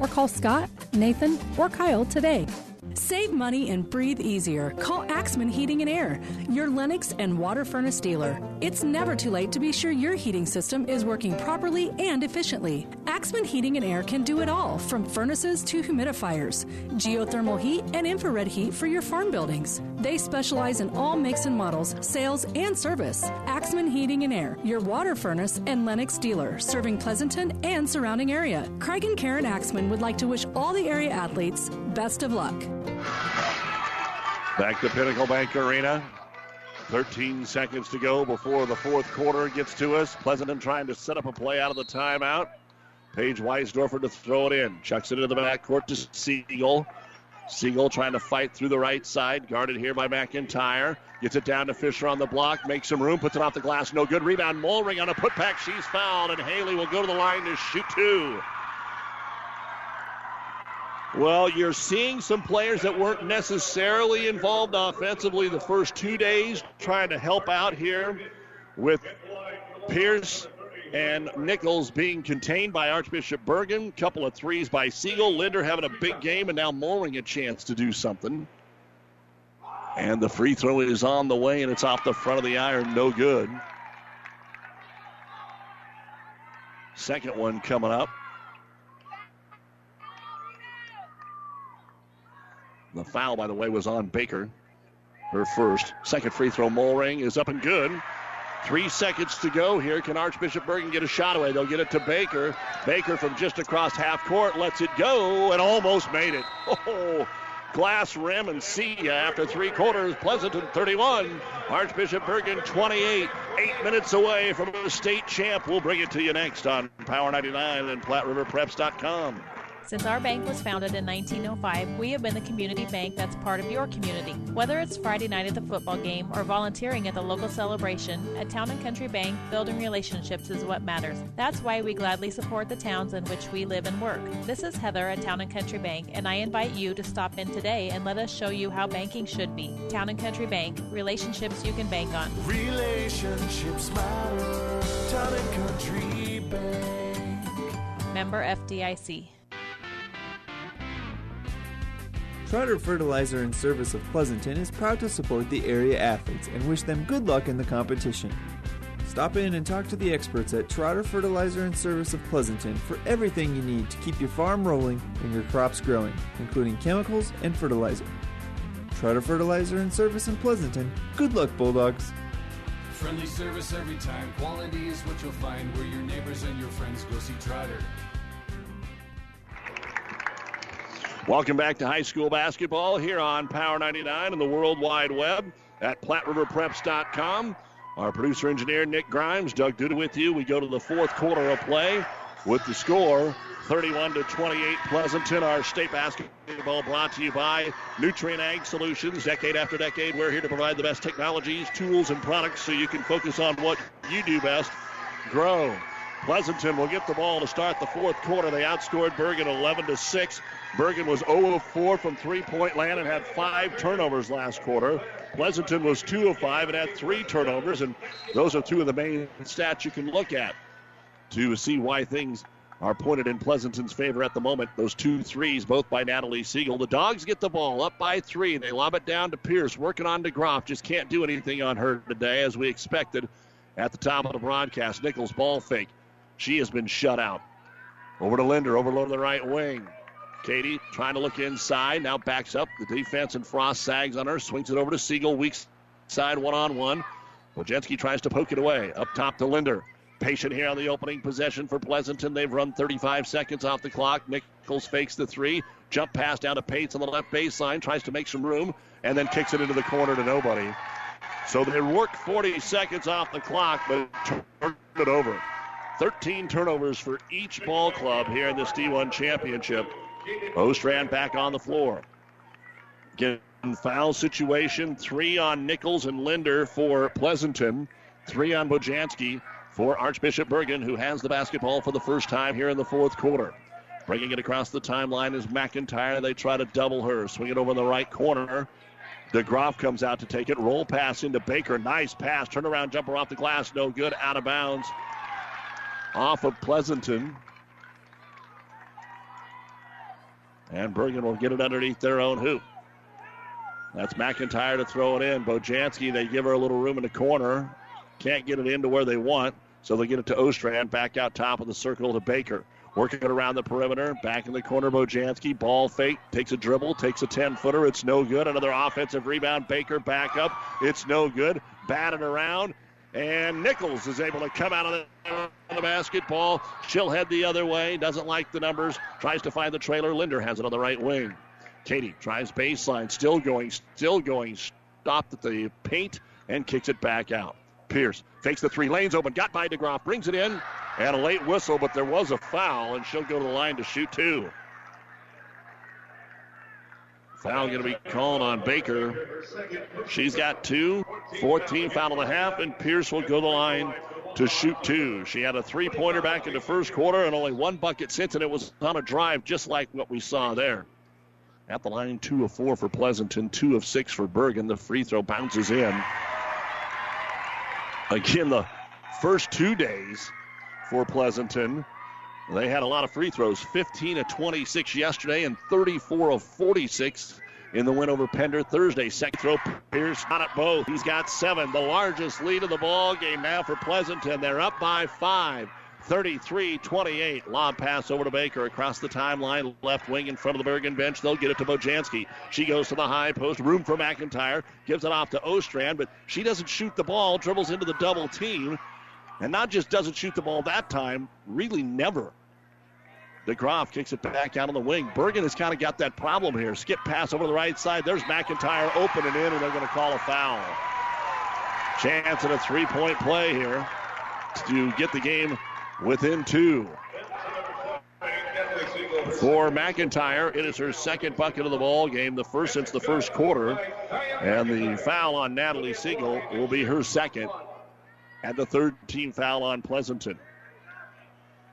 or call Scott, Nathan, or Kyle today. Save money and breathe easier. Call Axman Heating and Air, your Lennox and water furnace dealer. It's never too late to be sure your heating system is working properly and efficiently. Axman Heating and Air can do it all, from furnaces to humidifiers, geothermal heat, and infrared heat for your farm buildings. They specialize in all makes and models, sales, and service. Axman Heating and Air, your water furnace and Lennox dealer, serving Pleasanton and surrounding area. Craig and Karen Axman would like to wish all the area athletes best of luck. Back to Pinnacle Bank Arena. 13 seconds to go before the fourth quarter gets to us. Pleasanton trying to set up a play out of the timeout. Paige Weisdorfer to throw it in. Chucks it into the backcourt to Siegel. Siegel trying to fight through the right side. Guarded here by McIntyre. Gets it down to Fisher on the block. Makes some room. Puts it off the glass. No good. Rebound. Molring on a putback. She's fouled. And Haley will go to the line to shoot two. Well, you're seeing some players that weren't necessarily involved offensively the first two days trying to help out here with Pierce and Nichols being contained by Archbishop Bergan. Couple of threes by Siegel. Linder having a big game, and now Molring a chance to do something. And the free throw is on the way, and it's off the front of the iron. No good. Second one coming up. The foul, by the way, was on Baker. Her first. Second free throw, Molring is up and good. Three seconds to go here. Can Archbishop Bergan get a shot away? They'll get it to Baker. Baker from just across half court lets it go and almost made it. Oh, glass rim and see ya after three quarters. Pleasanton 31, Archbishop Bergan 28. Eight minutes away from a state champ. We'll bring it to you next on Power 99 and PlatteRiverPreps.com. Since our bank was founded in 1905, we have been the community bank that's part of your community. Whether it's Friday night at the football game or volunteering at the local celebration, at Town and Country Bank, building relationships is what matters. That's why we gladly support the towns in which we live and work. This is Heather at Town and Country Bank, and I invite you to stop in today and let us show you how banking should be. Town and Country Bank, relationships you can bank on. Relationships matter. Town and Country Bank. Member FDIC. Trotter Fertilizer and Service of Pleasanton is proud to support the area athletes and wish them good luck in the competition. Stop in and talk to the experts at Trotter Fertilizer and Service of Pleasanton for everything you need to keep your farm rolling and your crops growing, including chemicals and fertilizer. Trotter Fertilizer and Service in Pleasanton. Good luck, Bulldogs! Friendly service every time. Quality is what you'll find where your neighbors and your friends go see Trotter. Welcome back to high school basketball here on Power 99 and the World Wide Web at PlatteRiverPreps.com. Our producer engineer Nick Grimes, Doug Duda with you. We go to the fourth quarter of play with the score 31 to 28 Pleasanton. Our state basketball brought to you by Nutrien Ag Solutions. Decade after decade, we're here to provide the best technologies, tools, and products so you can focus on what you do best grow. Pleasanton will get the ball to start the fourth quarter. They outscored Bergan 11 to 6. Bergan was 0 of 4 from three-point land and had five turnovers last quarter. Pleasanton was 2 of 5 and had three turnovers, and those are two of the main stats you can look at to see why things are pointed in Pleasanton's favor at the moment. Those two threes, both by Natalie Siegel. The Dogs get the ball up by three. They lob it down to Pierce, working on DeGroff. Just can't do anything on her today, as we expected at the top of the broadcast. Nichols ball fake. She has been shut out. Over to Linder, overload to the right wing. Katie trying to look inside, now backs up. The defense and Frost sags on her, swings it over to Siegel, weak side one on one. Wojcicki tries to poke it away. Up top to Linder. Patient here on the opening possession for Pleasanton. They've run 35 seconds off the clock. Nichols fakes the three. Jump pass down to Pates on the left baseline. Tries to make some room and then kicks it into the corner to nobody. So they work 40 seconds off the clock, but turn it over. 13 turnovers for each ball club here in this D1 championship. Ostrand back on the floor. Again, foul situation. Three on Nichols and Linder for Pleasanton. Three on Bojanski for Archbishop Bergan, who has the basketball for the first time here in the fourth quarter. Bringing it across the timeline is McIntyre. They try to double her. Swing it over in the right corner. DeGroff comes out to take it. Roll pass into Baker. Nice pass. Turnaround jumper off the glass. No good. Out of bounds off of Pleasanton. And Bergan will get it underneath their own hoop. That's McIntyre to throw it in. Bojanski, they give her a little room in the corner. Can't get it into where they want, so they get it to Ostrand. Back out top of the circle to Baker. Working it around the perimeter. Back in the corner, Bojanski. Ball fake. Takes a dribble. Takes a 10 footer. It's no good. Another offensive rebound. Baker back up. It's no good. Batted around. And Nichols is able to come out of the, the basketball. She'll head the other way. Doesn't like the numbers. Tries to find the trailer. Linder has it on the right wing. Katie tries baseline. Still going. Still going. Stopped at the paint and kicks it back out. Pierce takes the three lanes open. Got by DeGroff. Brings it in. And a late whistle, but there was a foul, and she'll go to the line to shoot two. Foul going to be called on Baker. She's got two. 14 foul and a half, and Pierce will go to the line to shoot two. She had a three pointer back in the first quarter and only one bucket since, and it was on a drive just like what we saw there. At the line, two of four for Pleasanton, two of six for Bergan. The free throw bounces in. Again, the first two days for Pleasanton they had a lot of free throws 15 of 26 yesterday and 34 of 46 in the win over Pender Thursday. Second throw, Pierce on it both. He's got seven, the largest lead of the ball game now for Pleasanton. They're up by five. 33 28. Lob pass over to Baker across the timeline, left wing in front of the Bergan bench. They'll get it to Bojanski. She goes to the high post, room for McIntyre, gives it off to Ostrand, but she doesn't shoot the ball, dribbles into the double team, and not just doesn't shoot the ball that time, really never. DeGroff kicks it back out on the wing. Bergan has kind of got that problem here. Skip pass over the right side. There's McIntyre opening in, and they're going to call a foul. Chance at a three point play here to get the game within two. For McIntyre, it is her second bucket of the ball game, the first since the first quarter. And the foul on Natalie Siegel will be her second, and the third team foul on Pleasanton.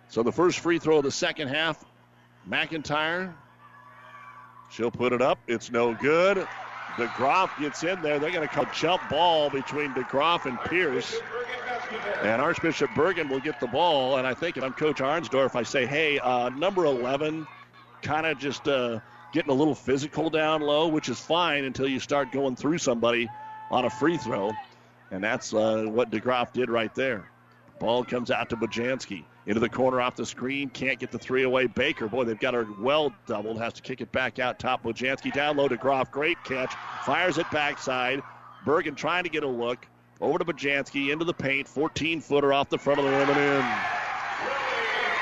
So the first free throw of the second half, McIntyre. She'll put it up. It's no good. DeGroff gets in there. They're going to call jump ball between DeGroff and Pierce. And Archbishop Bergan will get the ball. And I think if I'm Coach Arnsdorf, I say, hey, uh, number 11, kind of just uh, getting a little physical down low, which is fine until you start going through somebody on a free throw. And that's uh, what DeGroff did right there. Ball comes out to Bojanski. Into the corner off the screen. Can't get the three away. Baker, boy, they've got her well doubled. Has to kick it back out top. Bojanski down low to Groff. Great catch. Fires it backside. Bergan trying to get a look. Over to Bojanski. Into the paint. 14 footer off the front of the rim and in.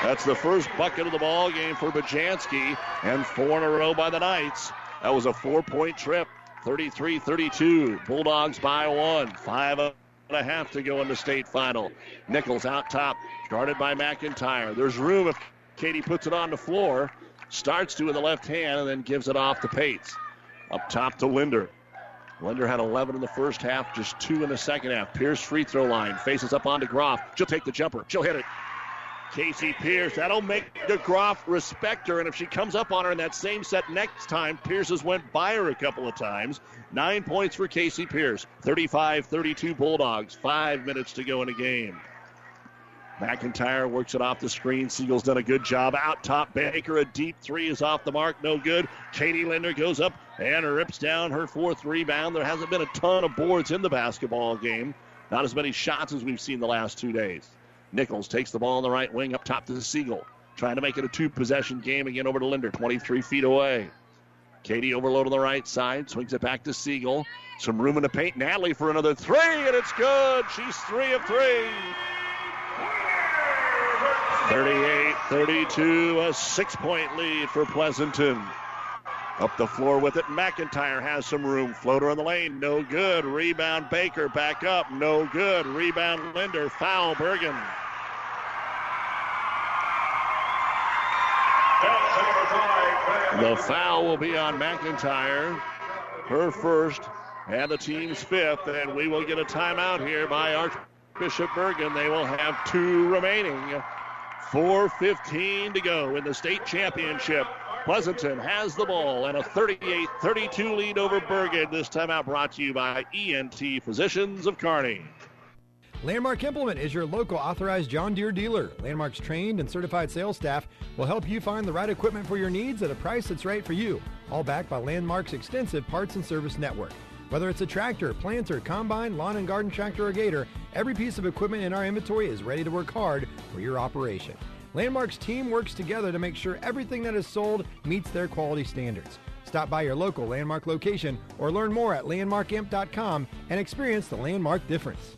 That's the first bucket of the ball game for Bojanski, and four in a row by the Knights. That was a four point trip. 33 32. Bulldogs by one. Five and a half to have to go in the state final. Nichols out top, guarded by McIntyre. There's room if Katie puts it on the floor. Starts to in the left hand and then gives it off to Pates. Up top to Linder. Linder had 11 in the first half, just two in the second half. Pierce free throw line. Faces up onto Groff. She'll take the jumper. She'll hit it. Casey Pierce. That'll make DeGroff respect her. And if she comes up on her in that same set next time, Pierce has went by her a couple of times. Nine points for Casey Pierce. 35-32 Bulldogs. Five minutes to go in the game. McIntyre works it off the screen. Siegel's done a good job. Out top, Baker, a deep three is off the mark. No good. Katie Linder goes up and rips down her fourth rebound. There hasn't been a ton of boards in the basketball game. Not as many shots as we've seen the last two days. Nichols takes the ball on the right wing up top to the Siegel. Trying to make it a two possession game again over to Linder, 23 feet away. Katie overload on the right side, swings it back to Siegel. Some room in the paint. Natalie for another three, and it's good. She's three of three. 38 32, a six point lead for Pleasanton. Up the floor with it. McIntyre has some room. Floater in the lane. No good. Rebound Baker. Back up. No good. Rebound Linder. Foul Bergen. The foul will be on McIntyre. Her first and the team's fifth. And we will get a timeout here by Archbishop Bergan. They will have two remaining. 4.15 to go in the state championship. Pleasanton has the ball and a 38 32 lead over Bergan. This timeout brought to you by ENT Physicians of Kearney. Landmark Implement is your local authorized John Deere dealer. Landmark's trained and certified sales staff will help you find the right equipment for your needs at a price that's right for you, all backed by Landmark's extensive parts and service network. Whether it's a tractor, planter, combine, lawn and garden tractor, or gator, every piece of equipment in our inventory is ready to work hard for your operation. Landmark's team works together to make sure everything that is sold meets their quality standards. Stop by your local Landmark location or learn more at landmarkimp.com and experience the Landmark difference.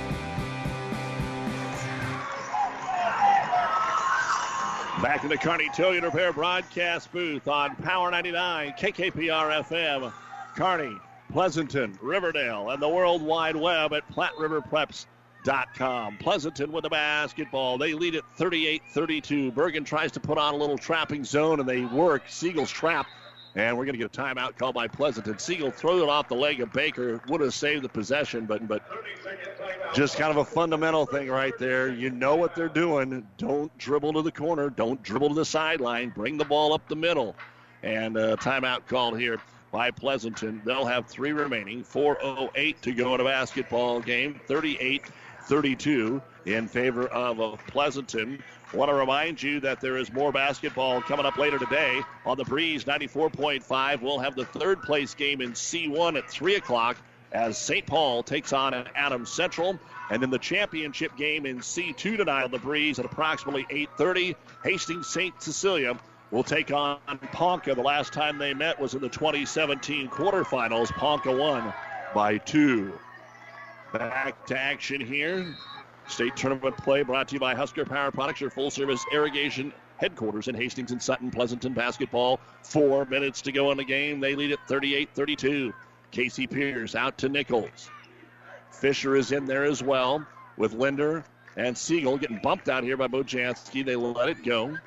Back in the Kearney Towing Repair broadcast booth on Power 99, KKPR FM, Kearney, Pleasanton, Riverdale, and the World Wide Web at PlatteRiverPreps.com. Pleasanton with the basketball. They lead it 38 32. Bergan tries to put on a little trapping zone, and they work. Siegel's trap. And we're going to get a timeout called by Pleasanton. Siegel throws it off the leg of Baker. Would have saved the possession, but but just kind of a fundamental thing right there. You know what they're doing. Don't dribble to the corner. Don't dribble to the sideline. Bring the ball up the middle. And a timeout called here by Pleasanton. They'll have three remaining. 4.08 to go in a basketball game. 38 32 in favor of Pleasanton. Want to remind you that there is more basketball coming up later today on the Breeze 94.5. We'll have the third place game in C1 at 3 o'clock as St. Paul takes on Adams Central. And then the championship game in C2 tonight on the Breeze at approximately 8.30. Hastings St. Cecilia will take on Ponca. The last time they met was in the 2017 quarterfinals. Ponca won by two. Back to action here. State tournament play brought to you by Husker Power Products, your full service irrigation headquarters in Hastings and Sutton, Pleasanton basketball. Four minutes to go in the game. They lead at 38 32. Casey Pierce out to Nichols. Fisher is in there as well with Linder and Siegel getting bumped out here by Bojanski. They let it go.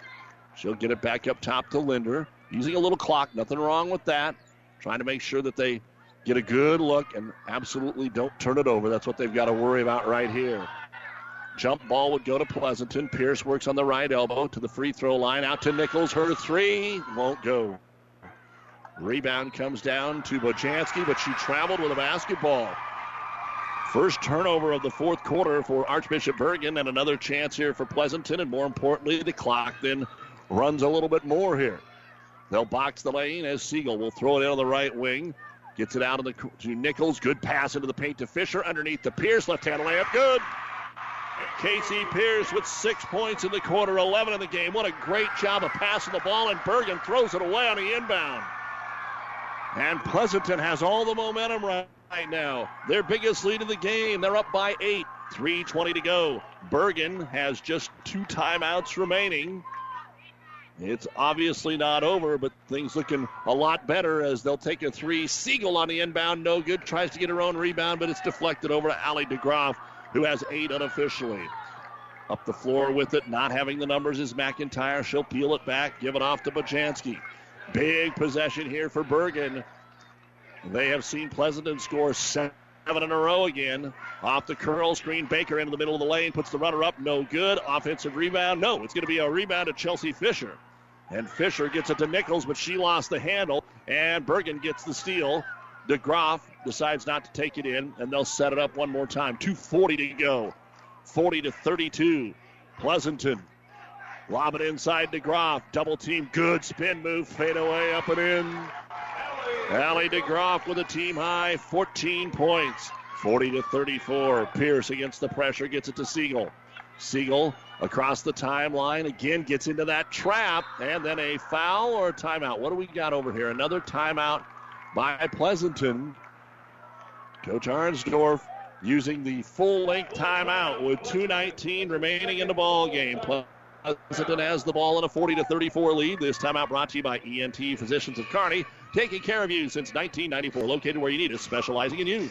She'll get it back up top to Linder. Using a little clock, nothing wrong with that. Trying to make sure that they get a good look and absolutely don't turn it over. That's what they've got to worry about right here. Jump ball would go to Pleasanton. Pierce works on the right elbow to the free throw line. Out to Nichols. Her three won't go. Rebound comes down to Bojanski, but she traveled with a basketball. First turnover of the fourth quarter for Archbishop Bergan, and another chance here for Pleasanton. And more importantly, the clock then runs a little bit more here. They'll box the lane as Siegel will throw it in on the right wing. Gets it out of the to Nichols. Good pass into the paint to Fisher. Underneath the Pierce. Left hand layup. Good. Casey Pierce with six points in the quarter, 11 in the game. What a great job of passing the ball, and Bergan throws it away on the inbound. And Pleasanton has all the momentum right, now. Their biggest lead of the game. They're up by eight. 3.20 to go. Bergan has just two timeouts remaining. It's obviously not over, but things looking a lot better as they'll take a three. Siegel on the inbound, no good. Tries to get her own rebound, but it's deflected over to Allie DeGroff, who has eight unofficially. Up the floor with it, not having the numbers is McIntyre. She'll peel it back, give it off to Bojanski. Big possession here for Bergan. They have seen Pleasanton score seven in a row again. Off the curl screen, Baker into the middle of the lane, puts the runner up, no good. Offensive rebound, no. It's going to be a rebound to Chelsea Fisher. And Fisher gets it to Nichols, but she lost the handle, and Bergan gets the steal. DeGroff decides not to take it in, and they'll set it up one more time. 2.40 to go. 40 to 32. Pleasanton. Lob it inside DeGroff. Double team. Good spin move. Fade away up and in. Allie DeGroff with a team high 14 points. 40 to 34. Pierce against the pressure gets it to Siegel. Siegel across the timeline again gets into that trap and then a foul or a timeout. What do we got over here? Another timeout by Pleasanton. Coach Arnsdorf using the full length timeout with 2.19 remaining in the ball game. Pleasanton has the ball in a 40 to 34 lead. This timeout brought to you by ENT Physicians of Kearney, taking care of you since 1994, located where you need us, specializing in you.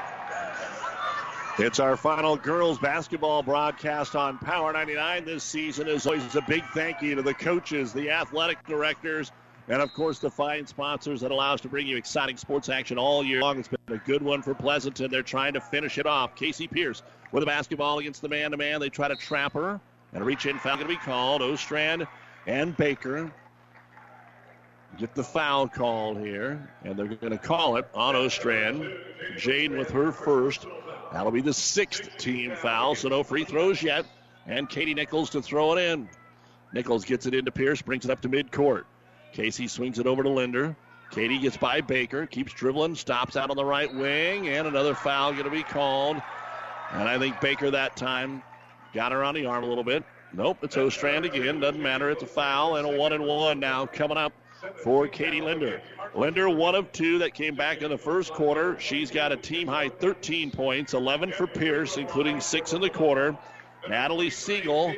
It's our final girls basketball broadcast on Power 99 this season. As always, a big thank you to the coaches, the athletic directors, and of course the fine sponsors that allow us to bring you exciting sports action all year long. It's been a good one for Pleasanton. They're trying to finish it off. Casey Pierce with a basketball against the man-to-man. They try to trap her and reach-in foul going to be called. Ostrand and Baker get the foul called here, and they're going to call it on Ostrand. Jade with her first. That'll be the sixth team foul, so no free throws yet. And Katie Nichols to throw it in. Nichols gets it into Pierce, brings it up to midcourt. Casey swings it over to Linder. Katie gets by Baker, keeps dribbling, stops out on the right wing, and another foul going to be called. And I think Baker that time got her on the arm a little bit. Nope, it's Ostrand again. Doesn't matter. It's a foul and a one and one now coming up for Katie Linder. Linder, one of two that came back in the first quarter. She's got a team high 13 points, 11 for Pierce, including six in the quarter. Natalie Siegel,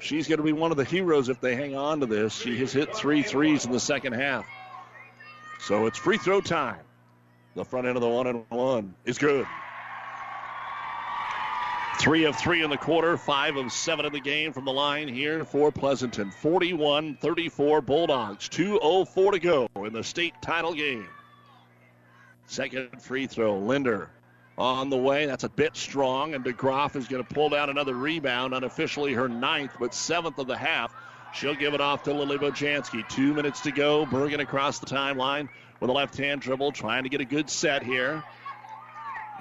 she's going to be one of the heroes if they hang on to this. She has hit three threes in the second half. So it's free throw time. The front end of the one and one is good. Three of three in the quarter, five of seven in the game from the line here for Pleasanton. 41 34 Bulldogs. 2.04 to go in the state title game. Second free throw, Linder on the way. That's a bit strong, and DeGroff is going to pull down another rebound, unofficially her ninth, but seventh of the half. She'll give it off to Lily Bojanski. Two minutes to go. Bergan across the timeline with a left hand dribble, trying to get a good set here.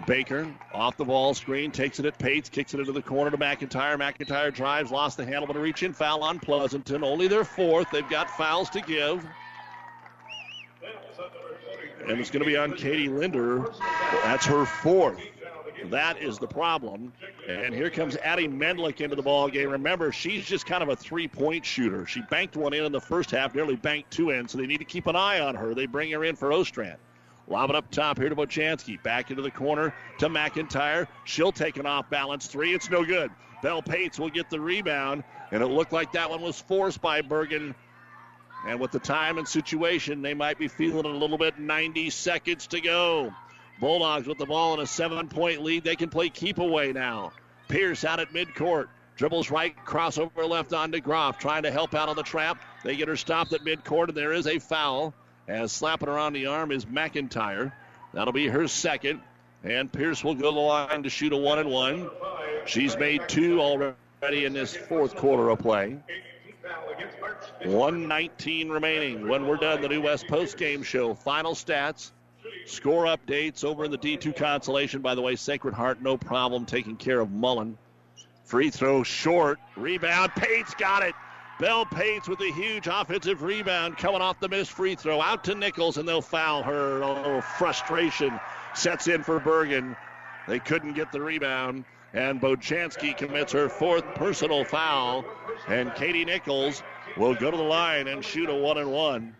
Baker off the ball screen, takes it at Pates, kicks it into the corner to McIntyre. McIntyre drives, lost the handle, but a reach in foul on Pleasanton. Only their fourth. They've got fouls to give. And it's going to be on Katie Linder. That's her fourth. That is the problem. And here comes Addie Menlick into the ball game. Remember, she's just kind of a three-point shooter. She banked one in in the first half, nearly banked two in, so they need to keep an eye on her. They bring her in for Ostrand. Lob it up top here to Bojanski. Back into the corner to McIntyre. She'll take an off balance three. It's no good. Belle Pates will get the rebound, and it looked like that one was forced by Bergan. And with the time and situation, they might be feeling a little bit. 90 seconds to go. Bulldogs with the ball in a seven point lead. They can play keep away now. Pierce out at midcourt. Dribbles right, crossover left on DeGroff, trying to help out on the trap. They get her stopped at midcourt, and there is a foul. As slapping on the arm is McIntyre. That'll be her second. And Pierce will go to the line to shoot a one and one. She's made two already in this fourth quarter of play. 119 remaining. When we're done, the New West post game show. Final stats, score updates over in the D2 consolation. By the way, Sacred Heart, no problem taking care of Mullen. Free throw short. Rebound. Pates got it. Belle Pates with a huge offensive rebound coming off the missed free throw. Out to Nichols, and they'll foul her. A little frustration sets in for Bergan. They couldn't get the rebound. And Bojanski commits her fourth personal foul. And Katie Nichols will go to the line and shoot a one and one.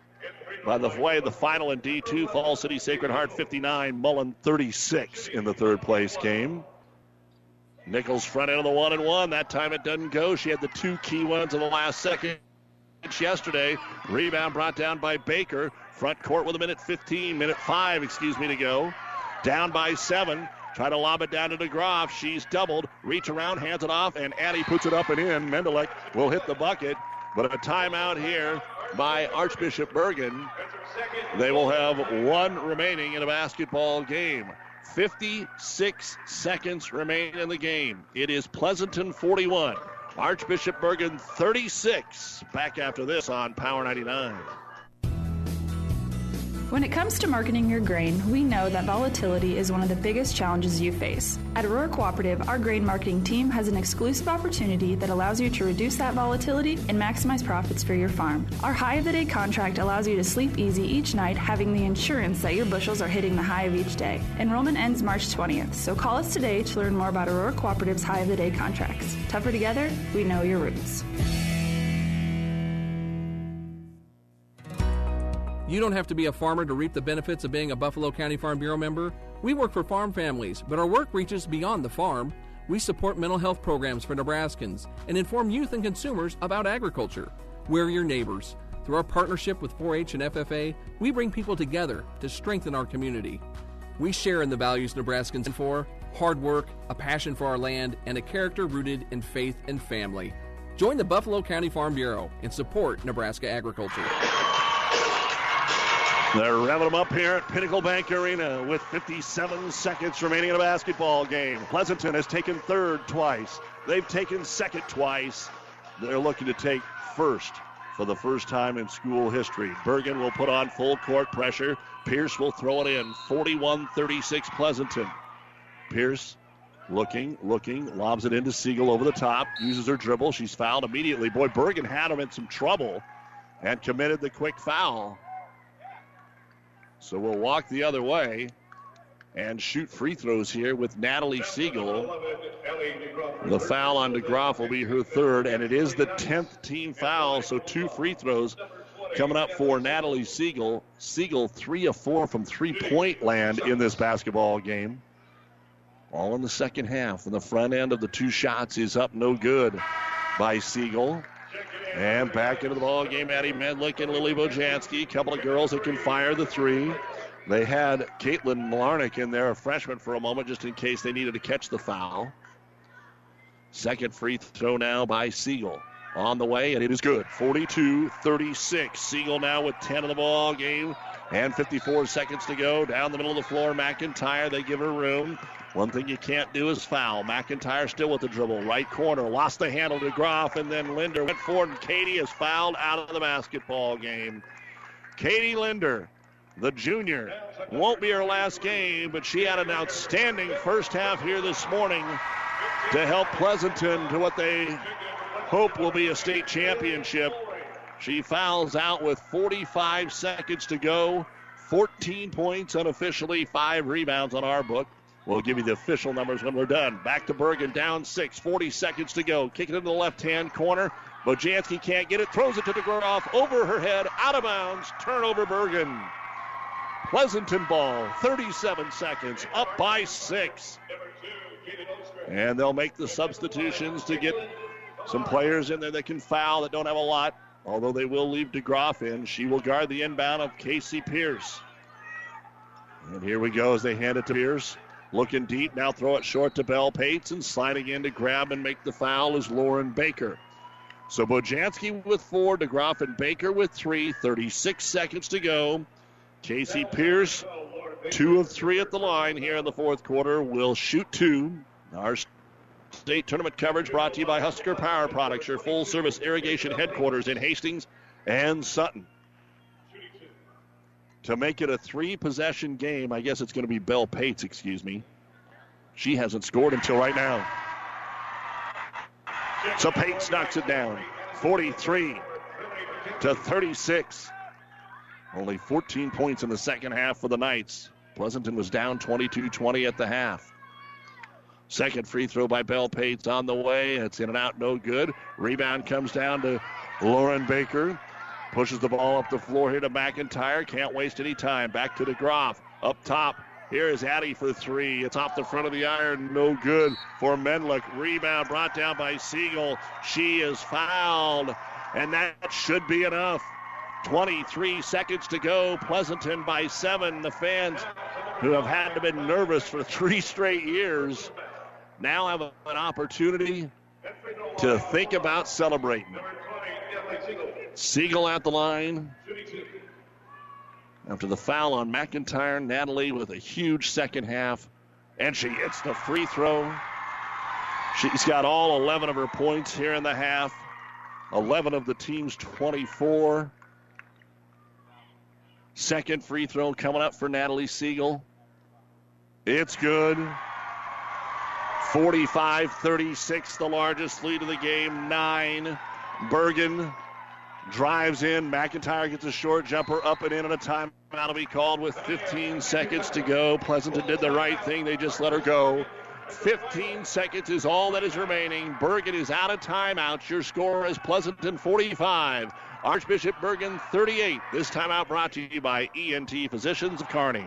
By the way, the final in D2, Falls City Sacred Heart 59, Mullen 36 in the third place game. Nichols front end of the one and one. That time it doesn't go. She had the two key ones in the last second yesterday. Rebound brought down by Baker. Front court with a minute 15, minute five, excuse me, to go. Down by seven. Try to lob it down to DeGroff. She's doubled. Reach around, hands it off, and Addie puts it up and in. Menlick will hit the bucket. But a timeout here by Archbishop Bergan. They will have one remaining in a basketball game. 56 seconds remain in the game. It is Pleasanton 41, Archbishop Bergan 36. Back after this on Power 99. When it comes to marketing your grain, we know that volatility is one of the biggest challenges you face. At Aurora Cooperative, our grain marketing team has an exclusive opportunity that allows you to reduce that volatility and maximize profits for your farm. Our high of the day contract allows you to sleep easy each night, having the insurance that your bushels are hitting the high of each day. Enrollment ends March 20th, so call us today to learn more about Aurora Cooperative's high of the day contracts. Tougher together, we know your roots. You don't have to be a farmer to reap the benefits of being a Buffalo County Farm Bureau member. We work for farm families, but our work reaches beyond the farm. We support mental health programs for Nebraskans and inform youth and consumers about agriculture. We're your neighbors. Through our partnership with 4 H and FFA, we bring people together to strengthen our community. We share in the values Nebraskans stand for hard work, a passion for our land, and a character rooted in faith and family. Join the Buffalo County Farm Bureau and support Nebraska agriculture. They're revving them up here at Pinnacle Bank Arena with 57 seconds remaining in a basketball game. Pleasanton has taken third twice. They've taken second twice. They're looking to take first for the first time in school history. Bergan will put on full court pressure. Pierce will throw it in. 41 36 Pleasanton. Pierce looking, looking, lobs it into Siegel over the top, uses her dribble. She's fouled immediately. Boy, Bergan had him in some trouble and committed the quick foul. So we'll walk the other way and shoot free throws here with Natalie Siegel. The foul on DeGroff will be her third, and it is the 10th team foul, so two free throws coming up for Natalie Siegel. Siegel, three of four from three point land in this basketball game. All in the second half. And the front end of the two shots is up no good by Siegel. And back into the ball game, Addie Menlick and Lily Bojanski. A couple of girls that can fire the three. They had Caitlin Malarnick in there, a freshman, for a moment, just in case they needed to catch the foul. Second free throw now by Siegel. On the way, and it is good. 42 36. Siegel now with 10 in the ball game. And 54 seconds to go. Down the middle of the floor, McIntyre. They give her room. One thing you can't do is foul. McIntyre still with the dribble. Right corner. Lost the handle to Groff, and then Linder went forward, and Katie is fouled out of the basketball game. Katie Linder, the junior, won't be her last game, but she had an outstanding first half here this morning to help Pleasanton to what they hope will be a state championship. She fouls out with 45 seconds to go. 14 points unofficially, five rebounds on our book. We'll give you the official numbers when we're done. Back to Bergan, down six, 40 seconds to go. Kick it into the left hand corner. Bojanski can't get it, throws it to the off over her head, out of bounds. Turnover, Bergan. Pleasanton ball, 37 seconds, up by six. And they'll make the substitutions to get some players in there that can foul that don't have a lot, although they will leave DeGroff in. She will guard the inbound of Casey Pierce. And here we go as they hand it to Pierce. Looking deep, now throw it short to Belle Pates, and sliding in to grab and make the foul is Lauren Baker. So Bojanski with four, DeGroff and Baker with three, 36 seconds to go. Casey Pierce, two of three at the line here in the fourth quarter, will shoot two. Our state tournament coverage brought to you by Husker Power Products, your full service irrigation headquarters in Hastings and Sutton. To make it a three possession game, I guess it's going to be Belle Pates, excuse me. She hasn't scored until right now. So Pates knocks it down. 43 to 36. Only 14 points in the second half for the Knights. Pleasanton was down 22 20 at the half. Second free throw by Belle Pates on the way. It's in and out, no good. Rebound comes down to Lauren Baker. Pushes the ball up the floor here to McIntyre. Can't waste any time. Back to DeGroff. Up top. Here is Addie for three. It's off the front of the iron. No good for Menlick. Rebound brought down by Siegel. She is fouled. And that should be enough. 23 seconds to go. Pleasanton by seven. The fans who have had to been nervous for three straight years now have an opportunity to think about celebrating. Siegel at the line. After the foul on McIntyre, Natalie with a huge second half. And she hits the free throw. She's got all 11 of her points here in the half. 11 of the team's 24. Second free throw coming up for Natalie Siegel. It's good. 45 36, the largest lead of the game. Nine. Bergan drives in. McIntyre gets a short jumper up and in, and a timeout will be called with 15 seconds to go. Pleasanton did the right thing. They just let her go. 15 seconds is all that is remaining. Bergan is out of timeouts. Your score is Pleasanton 45, Archbishop Bergan 38. This timeout brought to you by ENT Physicians of Kearney.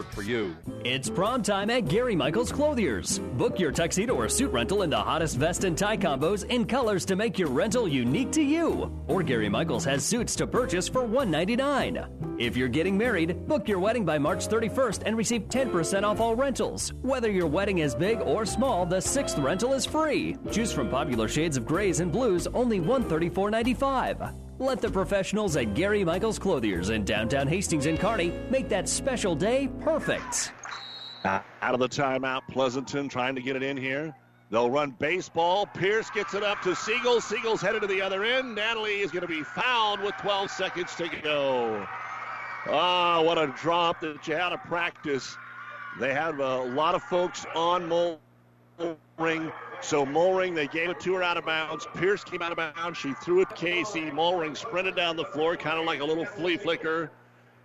for you. It's prom time at Gary Michaels Clothiers. Book your tuxedo or suit rental in the hottest vest and tie combos in colors to make your rental unique to you. Or Gary Michaels has suits to purchase for 199. If you're getting married, book your wedding by March 31st and receive 10% off all rentals. Whether your wedding is big or small, the sixth rental is free. Choose from popular shades of grays and blues, only $134.95. Let the professionals at Gary Michaels Clothiers in downtown Hastings and Kearney make that special day perfect. Out of the timeout, Pleasanton trying to get it in here. They'll run baseball. Pierce gets it up to Siegel. Siegel's headed to the other end. Natalie is going to be fouled with 12 seconds to go. Ah, oh, what a drop that you had to practice. They had a lot of folks on Molring. So Molring, they gave it to her out of bounds. Pierce came out of bounds. She threw it to Casey. Molring sprinted down the floor, kind of like a little flea flicker.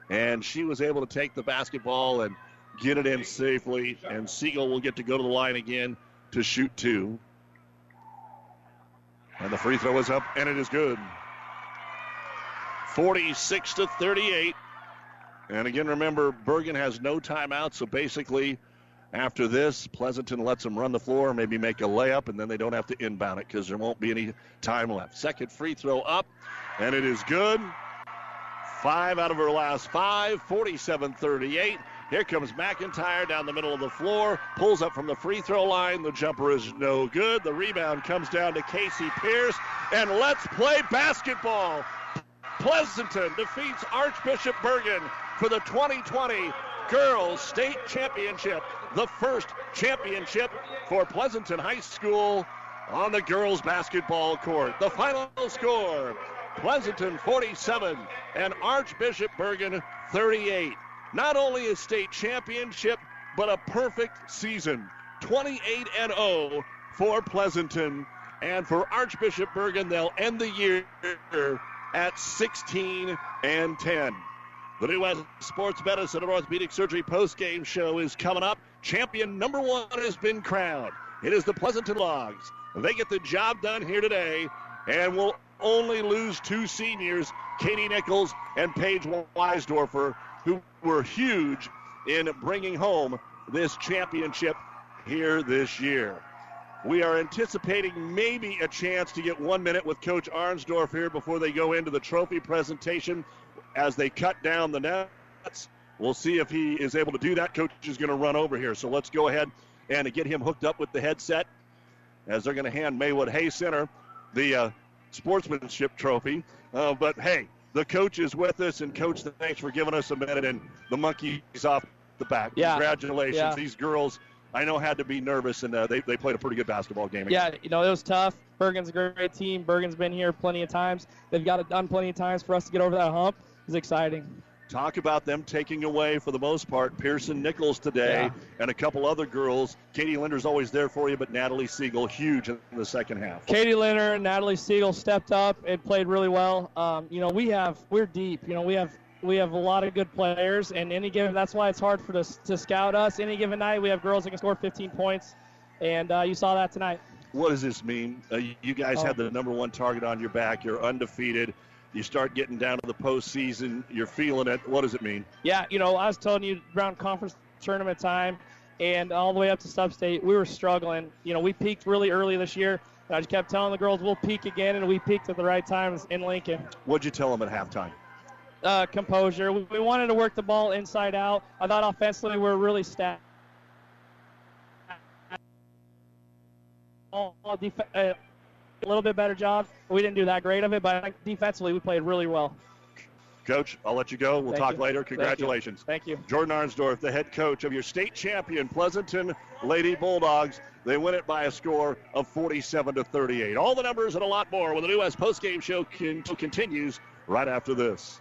And she was able to take the basketball and get it in safely. And Siegel will get to go to the line again to shoot two. And the free throw is up, and it is good. 46 to 38. And again, remember, Bergan has no timeout, so basically, after this, Pleasanton lets them run the floor, maybe make a layup, and then they don't have to inbound it because there won't be any time left. Second free throw up, and it is good. Five out of her last five, 47 38. Here comes McIntyre down the middle of the floor, pulls up from the free throw line. The jumper is no good. The rebound comes down to Casey Pierce, and let's play basketball. Pleasanton defeats Archbishop Bergan for the 2020 Girls State Championship, the first championship for Pleasanton High School on the girls basketball court. The final score Pleasanton 47 and Archbishop Bergan 38. Not only a state championship, but a perfect season. 28 and 0 for Pleasanton. And for Archbishop Bergan, they'll end the year at 16 and 10. The New West Sports Medicine and Orthopedic Surgery post-game show is coming up. Champion number one has been crowned. It is the Pleasanton Logs. They get the job done here today and will only lose two seniors, Katie Nichols and Paige Weisdorfer, who were huge in bringing home this championship here this year. We are anticipating maybe a chance to get one minute with Coach Arnsdorf here before they go into the trophy presentation as they cut down the nets. We'll see if he is able to do that. Coach is going to run over here. So let's go ahead and get him hooked up with the headset as they're going to hand Maywood Hay Center the uh, sportsmanship trophy. Uh, but hey, the coach is with us, and coach, thanks for giving us a minute. And the monkey's off the back. Yeah. Congratulations, Yeah. these girls. I know had to be nervous, and uh, they, they played a pretty good basketball game. Yeah, you know, it was tough. Bergan's a great team. Bergan's been here plenty of times. They've got it done plenty of times for us to get over that hump. It's exciting. Talk about them taking away, for the most part, Pearson Nichols today Yeah. and a couple other girls. Katie Linder's always there for you, but Natalie Siegel, huge in the second half. Katie Linder and Natalie Siegel stepped up and played really well. Um, you know, we have we're deep. You know, we have we have a lot of good players, and any given that's why it's hard for us to scout us. Any given night, we have girls that can score 15 points, and uh, you saw that tonight. What does this mean? Uh, you guys Oh. had the number one target on your back. You're undefeated. You start getting down to the postseason. You're feeling it. What does it mean? Yeah, you know, I was telling you around conference tournament time and all the way up to sub-state, we were struggling. You know, we peaked really early this year. And I just kept telling the girls we'll peak again, and we peaked at the right times in Lincoln. What'd you tell them at halftime? Uh, composure. We, we wanted to work the ball inside out. I thought offensively we were really stacked. All- all def- uh, a little bit better job. We didn't do that great of it, but I think defensively we played really well. Coach, I'll let you go. We'll Thank talk you. later. Thank you. Congratulations. Thank you. Jordan Arnsdorf, the head coach of your state champion Pleasanton Lady Bulldogs. They win it by a score of 47 to 38. All the numbers and a lot more when the New West postgame show con- continues right after this.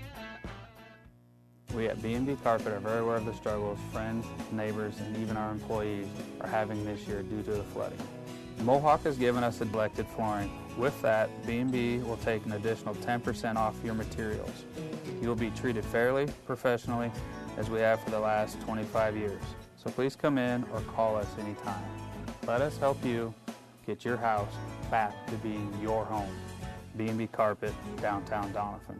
We at B&B Carpet are very aware of the struggles friends, neighbors, and even our employees are having this year due to the flooding. Mohawk has given us elected flooring. With that, B&B will take an additional 10% off your materials. You will be treated fairly, professionally, as we have for the last 25 years. So please come in or call us anytime. Let us help you get your house back to being your home. B&B Carpet, downtown Doniphan.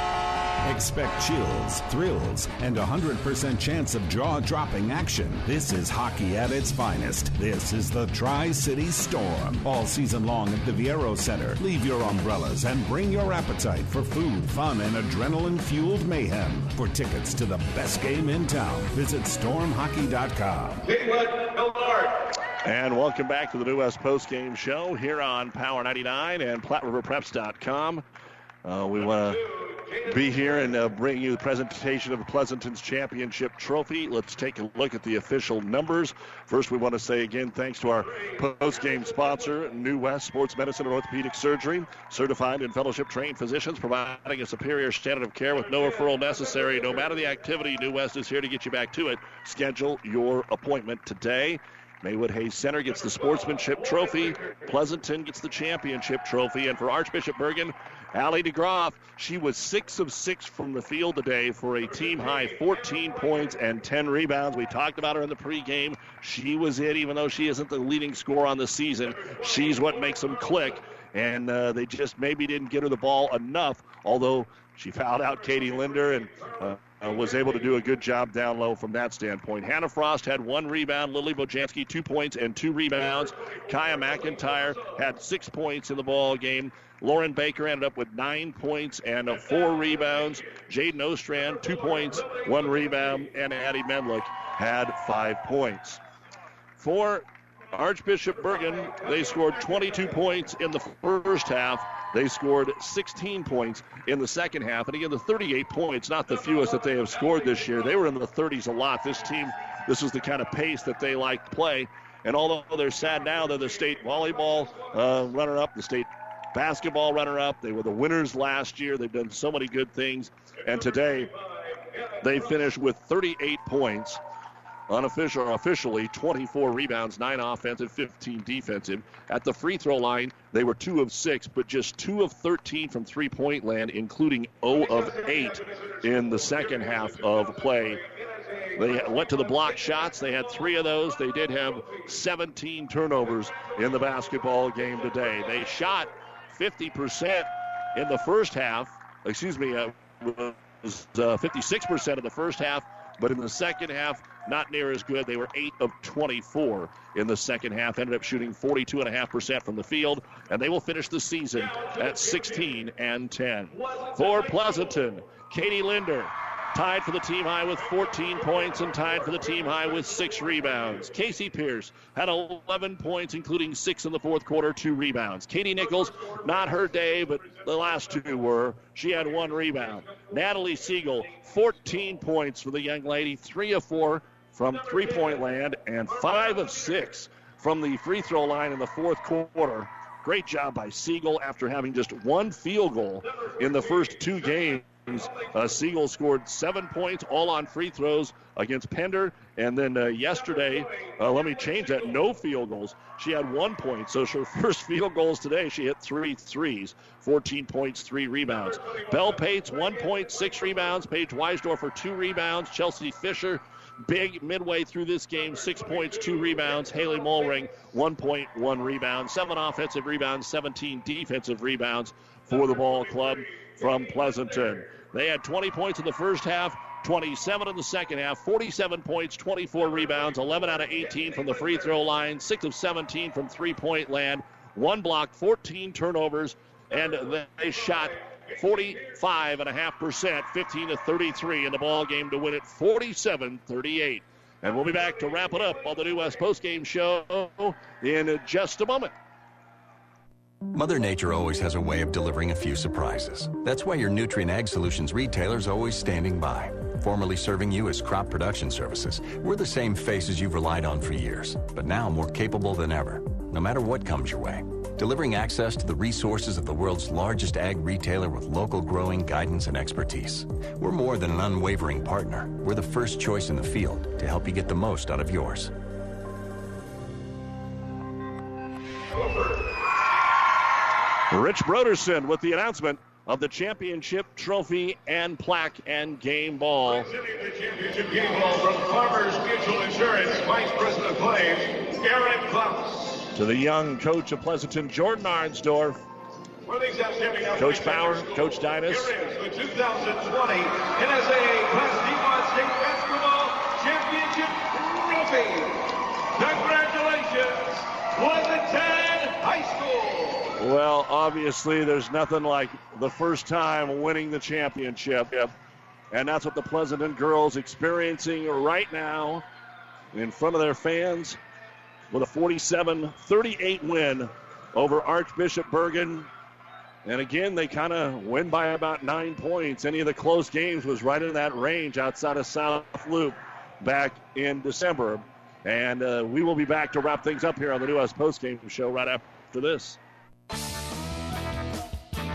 Expect chills, thrills, and a 100% chance of jaw dropping action. This is hockey at its finest. This is the Tri City Storm. All season long at the Viaero Center. Leave your umbrellas and bring your appetite for food, fun, and adrenaline fueled mayhem. For tickets to the best game in town, visit stormhockey.com. And welcome back to the New West Post Game Show here on Power 99 and PlatteRiverPreps.com. Uh, we want to be here and uh, bring you the presentation of the Pleasanton's championship trophy. Let's take a look at the official numbers. First, we want to say again thanks to our post-game sponsor, New West Sports Medicine and Orthopedic Surgery, certified and fellowship-trained physicians providing a superior standard of care with no referral necessary. No matter the activity, New West is here to get you back to it. Schedule your appointment today. Maywood Hayes Center gets the sportsmanship trophy. Pleasanton gets the championship trophy. And for Archbishop Bergan, Allie DeGroff, she was six of six from the field today for a team high 14 points and 10 rebounds. We talked about her in the pregame. She was it, even though she isn't the leading scorer on the season. She's what makes them click. And uh, they just maybe didn't get her the ball enough, although she fouled out Katie Linder and uh, uh, was able to do a good job down low from that standpoint. Hannah Frost had one rebound. Lily Bojanski, two points and two rebounds. Kaya McIntyre had six points in the ball game. Lauren Baker ended up with nine points and uh, four rebounds. Jaden Ostrand, two points, one rebound. And Addie Menlick had five points. For Archbishop Bergan, they scored 22 points in the first half. They scored 16 points in the second half. And again, the 38 points, not the fewest that they have scored this year. They were in the 30s a lot. This team, this is the kind of pace that they like to play. And although they're sad now, they're the state volleyball uh, runner up, the state basketball runner up. They were the winners last year. They've done so many good things. And today, they finished with 38 points unofficial officially 24 rebounds, 9 offensive, 15 defensive. At the free throw line, they were 2 of 6, but just 2 of 13 from three point land, including 0 of 8 in the second half of play. They went to the block shots. They had three of those. They did have 17 turnovers in the basketball game today. They shot 50% in the first half. Excuse me, uh, was uh, 56% of the first half, but in the second half, not near as good. They were 8 of 24 in the second half, ended up shooting 42.5% from the field, and they will finish the season at 16 and 10. For Pleasanton, Katie Linder tied for the team high with 14 points and tied for the team high with six rebounds. Casey Pierce had 11 points, including six in the fourth quarter, two rebounds. Katie Nichols, not her day, but the last two were. She had one rebound. Natalie Siegel, 14 points for the young lady, three of four from three point land, and five of six from the free throw line in the fourth quarter. Great job by Siegel after having just one field goal in the first two games. Uh, Siegel scored seven points, all on free throws against Pender. And then uh, yesterday, uh, let me change that, no field goals. She had one point. So her first field goals today, she hit three threes, 14 points, three rebounds. Belle Pates, one point, six rebounds. Paige Weisdorfer, two rebounds. Chelsea Fisher, big midway through this game. Six points, two rebounds. Haley Molring, one point, one rebound. Seven offensive rebounds, 17 defensive rebounds for the ball club from Pleasanton. They had 20 points in the first half, 27 in the second half, 47 points, 24 rebounds, 11 out of 18 from the free throw line, 6 of 17 from three point land, one block, 14 turnovers, and they shot 45.5%, 15 to 33 in the ball game to win it 47 38. And we'll be back to wrap it up on the New West Postgame Show in just a moment. Mother Nature always has a way of delivering a few surprises. That's why your Nutrien Ag Solutions retailer is always standing by formerly serving you as crop production services. We're the same faces you've relied on for years, but now more capable than ever, no matter what comes your way. Delivering access to the resources of the world's largest ag retailer with local growing guidance and expertise. We're more than an unwavering partner. We're the first choice in the field to help you get the most out of yours. Rich Broderson with the announcement of the championship trophy and plaque and game ball. Presenting the championship game ball from Farmers Mutual Insurance, Vice President of Claims, Aaron Klaus. To the young coach of Pleasanton, Jordan Arnsdorf. Coach Bauer, Coach Dinas. Here is the 2020 NSAA Class D1 State Well, obviously, there's nothing like the first time winning the championship. And that's what the Pleasanton girls experiencing right now in front of their fans with a 47 38 win over Archbishop Bergan. And again, they kind of win by about nine points. Any of the close games was right in that range outside of South Loup back in December. And uh, we will be back to wrap things up here on the New West Postgame Show right after this.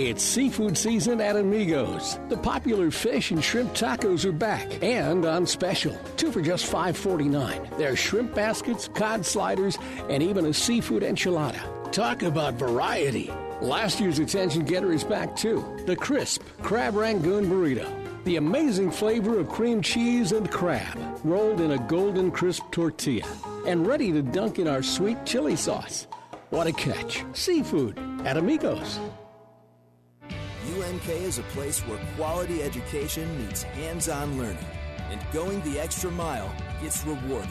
It's seafood season at Amigos. The popular fish and shrimp tacos are back and on special. Two for just $5.49. There are shrimp baskets, cod sliders, and even a seafood enchilada. Talk about variety. Last year's attention getter is back too. The crisp crab rangoon burrito. The amazing flavor of cream cheese and crab, rolled in a golden crisp tortilla, and ready to dunk in our sweet chili sauce. What a catch! Seafood at Amigos. UNK is a place where quality education meets hands on learning, and going the extra mile gets rewarded.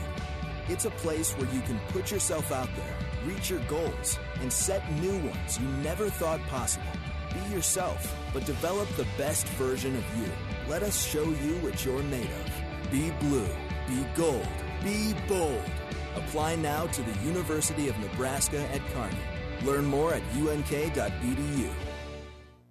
It's a place where you can put yourself out there, reach your goals, and set new ones you never thought possible. Be yourself, but develop the best version of you. Let us show you what you're made of. Be blue, be gold, be bold. Apply now to the University of Nebraska at Kearney. Learn more at unk.edu.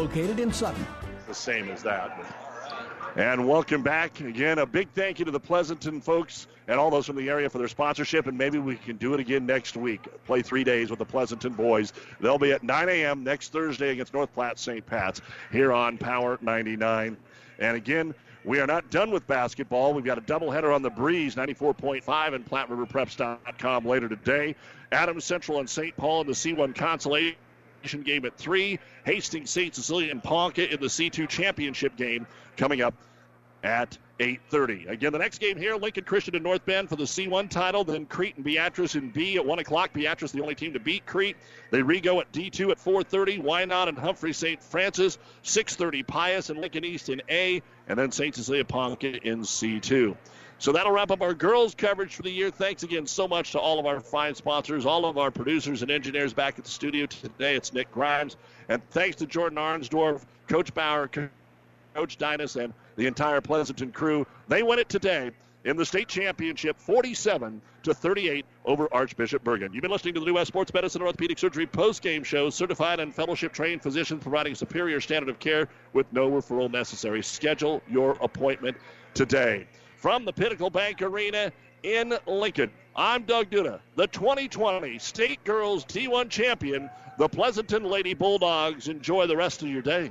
located in Sutton. The same as that. And welcome back. Again, a big thank you to the Pleasanton folks and all those from the area for their sponsorship. And maybe we can do it again next week. Play three days with the Pleasanton boys. They'll be at 9 a.m. next Thursday against North Platte St. Pat's here on Power 99. And again, we are not done with basketball. We've got a doubleheader on the breeze, 94.5 and PlatteRiverPreps.com later today. Adams Central and St. Paul in the C1 consolation game at 3. Hastings, St. Cecilia, and Ponca in the C2 championship game coming up at 8.30. Again, the next game here, Lincoln Christian and North Bend for the C1 title. Then Crete and Beatrice in B at 1 o'clock. Beatrice the only team to beat Crete. They re-go at D2 at 4.30. Wynot and Humphrey St. Francis. 6.30 Pius and Lincoln East in A. And then St. Cecilia Ponca in C2. So that'll wrap up our girls' coverage for the year. Thanks again so much to all of our fine sponsors, all of our producers and engineers back at the studio today. It's Nick Grimes. And thanks to Jordan Arnsdorf, Coach Bauer, Coach Dinas, and the entire Pleasanton crew. They win it today in the state championship 47 to 38 over Archbishop Bergan. You've been listening to the New West Sports Medicine and Orthopedic Surgery post-game show. Certified and fellowship trained physicians providing superior standard of care with no referral necessary. Schedule your appointment today. From the Pinnacle Bank Arena in Lincoln, I'm Doug Duda, the 2020 State Girls T1 champion, the Pleasanton Lady Bulldogs. Enjoy the rest of your day.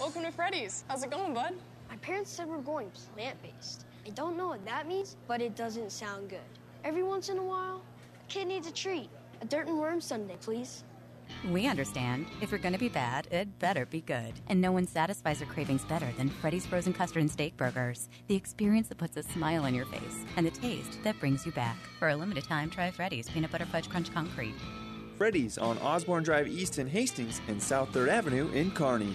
Welcome to Freddy's. How's it going, bud? My parents said we're going plant based. I don't know what that means, but it doesn't sound good. Every once in a while, a kid needs a treat. A dirt and worm sundae, please. We understand. If you're going to be bad, it better be good. And no one satisfies your cravings better than Freddy's Frozen Custard and Steak Burgers. The experience that puts a smile on your face and the taste that brings you back. For a limited time, try Freddy's Peanut Butter Fudge Crunch Concrete. Freddy's on Osborne Drive East in Hastings and South 3rd Avenue in Kearney.